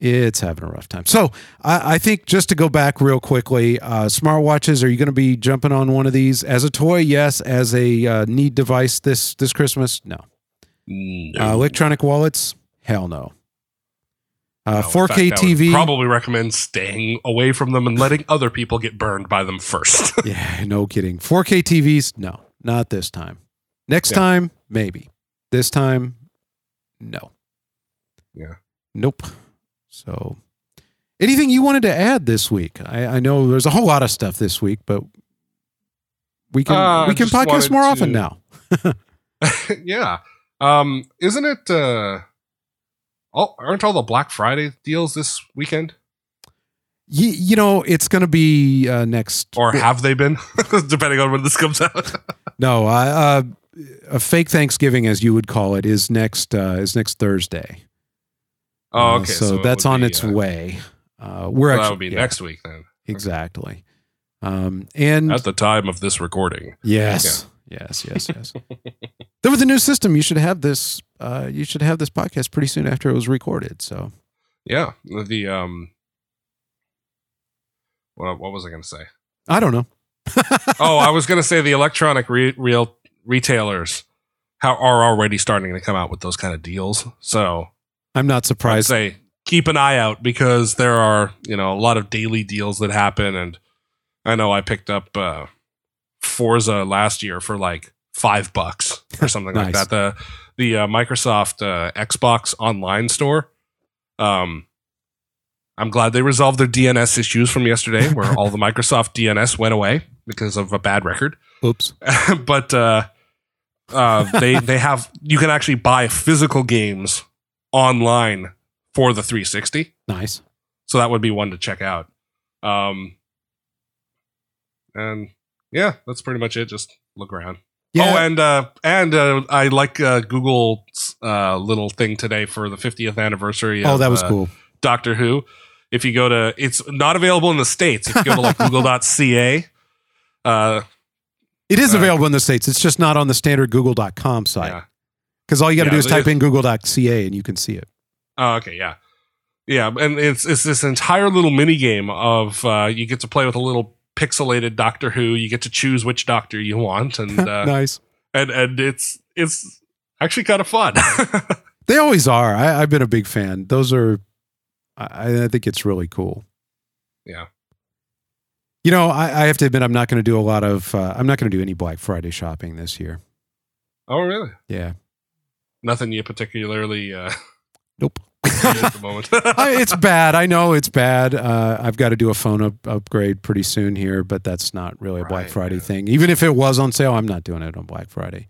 It's having a rough time. So I, I think just to go back real quickly, uh, smartwatches. Are you going to be jumping on one of these as a toy? Yes. As a uh, need device this this Christmas? No. No. Uh, electronic wallets? Hell no. Uh, No, 4K fact, TV? Probably recommend staying away from them and letting other people get burned by them first. [LAUGHS] yeah, no kidding. 4K TVs? No, not this time. Next Yeah. time, maybe. This time, no. Yeah. Nope. So, anything you wanted to add this week? I, I know there's a whole lot of stuff this week, but we can Uh, we can podcast more to- often now. [LAUGHS] [LAUGHS] yeah. Um, isn't it uh all, aren't all the Black Friday deals this weekend? You, you know, it's going to be uh, next. Or have they been? [LAUGHS] Depending on when this comes out. [LAUGHS] no, uh, a fake Thanksgiving, as you would call it, is next uh, is next Thursday. oh, Uh, okay. so, it that's would on be, its uh, way. Uh, we're well, actually that would be yeah, next week then. exactly. Um, and At the time of this recording. yes, yes, yes, yes. [LAUGHS] then with the new system, you should have this. Uh, you should have this podcast pretty soon after it was recorded. So Yeah. The um what, what was I going to say? I don't know. [LAUGHS] oh, I was going to say the electronic re- real retailers how are already starting to come out with those kind of deals. So I'm not I'd surprised. say keep an eye out because there are you know a lot of daily deals that happen, and I know I picked up uh, Forza last year for like five bucks or [LAUGHS] something like that. The the uh, Microsoft uh, Xbox Online store. Um, I'm glad they resolved their DNS issues from yesterday, [LAUGHS] where all the Microsoft DNS went away because of a bad record. Oops. [LAUGHS] but uh, uh, they they have you can actually buy physical games online for the 360, Nice. so that would be one to check out. Um, and yeah, that's pretty much it. Just look around. Yeah. Oh, and uh, and uh, I like uh, Google's uh, little thing today for the 50th anniversary. oh, of, that was uh, cool. Doctor Who. If you go to, it's not available in the states. If you go to like [LAUGHS] Google.ca, uh, It is uh, available in the states. It's just not on the standard Google.com site. yeah. Because all you got to Yeah, do is type in Google.ca and you can see it. Oh, okay, yeah, yeah, and it's it's this entire little mini game of uh, you get to play with a little pixelated Doctor Who. You get to choose which Doctor you want, and [LAUGHS] uh, nice. and and it's it's actually kind of fun. [LAUGHS] They always are. I, I've been a big fan. Those are, I, I think it's really cool. Yeah. You know, I, I have to admit, I'm not going to do a lot of, uh, I'm not going to do any Black Friday shopping this year. oh, really? Yeah. Nothing you particularly uh, Nope. See at the moment. [LAUGHS] I, it's bad. I know it's bad. Uh, I've got to do a phone up, upgrade pretty soon here, but that's not really a Black Right, Friday yeah. thing. Even if it was on sale, I'm not doing it on Black Friday.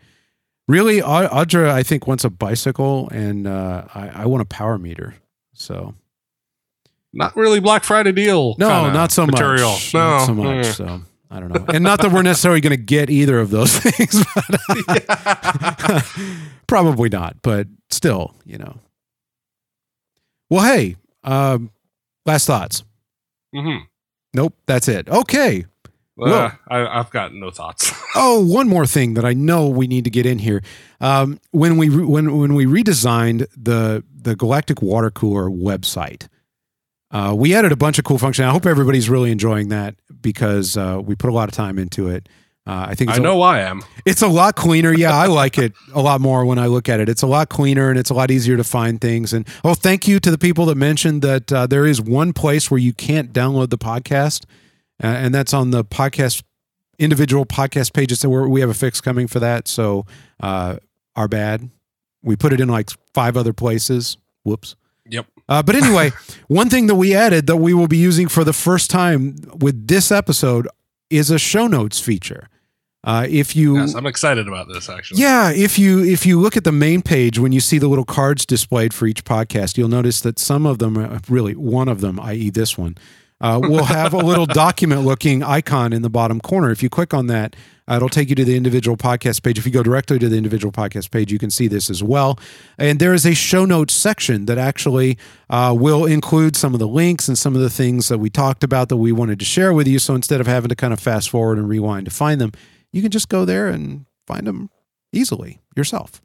Really, Au- Audra, I think, wants a bicycle, and uh, I, I want a power meter. So not really Black Friday deal. no, not so material. much. No, not so much. mm. So I don't know, and not that we're necessarily going to get either of those [LAUGHS] things. But [LAUGHS] probably not, but still, you know. Well, hey, um, last thoughts. Mhm. Nope, that's it. Okay. Uh, I, I've got no thoughts. [LAUGHS] Oh, one more thing that I know we need to get in here. Um, when we re- when when we redesigned the the Galactic Water Cooler website, uh, we added a bunch of cool functions. I hope everybody's really enjoying that because uh, we put a lot of time into it. Uh, I think I a- know I am. it's a lot cleaner. Yeah, I like it a lot more when I look at it. It's a lot cleaner and it's a lot easier to find things. And oh, thank you to the people that mentioned that uh, there is one place where you can't download the podcast, uh, and that's on the podcast individual podcast pages. So we're, we have a fix coming for that. So uh, our bad. We put it in like five other places. Whoops. Yep. Uh, but anyway, [LAUGHS] one thing that we added that we will be using for the first time with this episode is a show notes feature. Uh, if you Yes, I'm excited about this actually. yeah, if you if you look at the main page when you see the little cards displayed for each podcast, you'll notice that some of them, uh, really one of them, i.e., this one, uh, will have a little [LAUGHS] document-looking icon in the bottom corner. If you click on that, uh, it'll take you to the individual podcast page. If you go directly to the individual podcast page, you can see this as well. And there is a show notes section that actually uh, will include some of the links and some of the things that we talked about that we wanted to share with you. So instead of having to kind of fast forward and rewind to find them, you can just go there and find them easily yourself.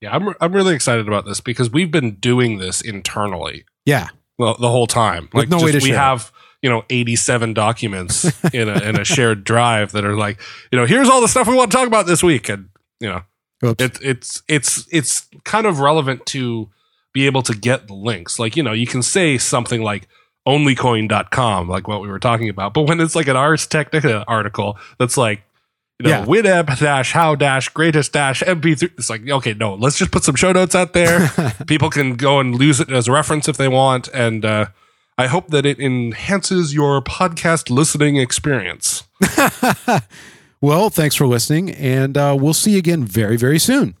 Yeah, I'm I'm really excited about this because we've been doing this internally Yeah. Well, the whole time. With no way to we share have you know 87 documents [LAUGHS] in a in a shared drive that are like you know here's all the stuff we want to talk about this week and you know it, it's it's it's kind of relevant to be able to get the links like you know you can say something like onlycoin.com like what we were talking about but when it's like an ars technica article that's like you know Yeah. winamp dash how dash greatest dash mp3 it's like okay no let's just put some show notes out there [LAUGHS] people can go and lose it as a reference if they want and uh I hope that it enhances your podcast listening experience. [LAUGHS] well, thanks for listening, and uh, we'll see you again very, very soon.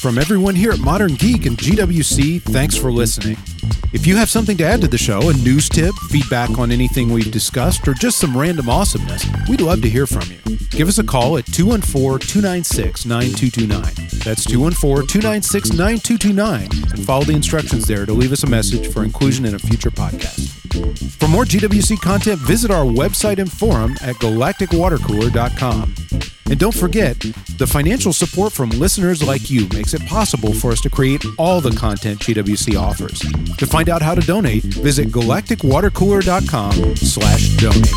From everyone here at Modern Geek and GWC, thanks for listening. If you have something to add to the show, a news tip, feedback on anything we've discussed, or just some random awesomeness, we'd love to hear from you. Give us a call at 214 296 9229. That's 214 296 9229, and follow the instructions there to leave us a message for inclusion in a future podcast. For more GWC content, visit our website and forum at galacticwatercooler.com. And don't forget, the financial support from listeners like you makes it possible for us to create all the content GWC offers. To find out how to donate, visit galacticwatercooler.com slash donate.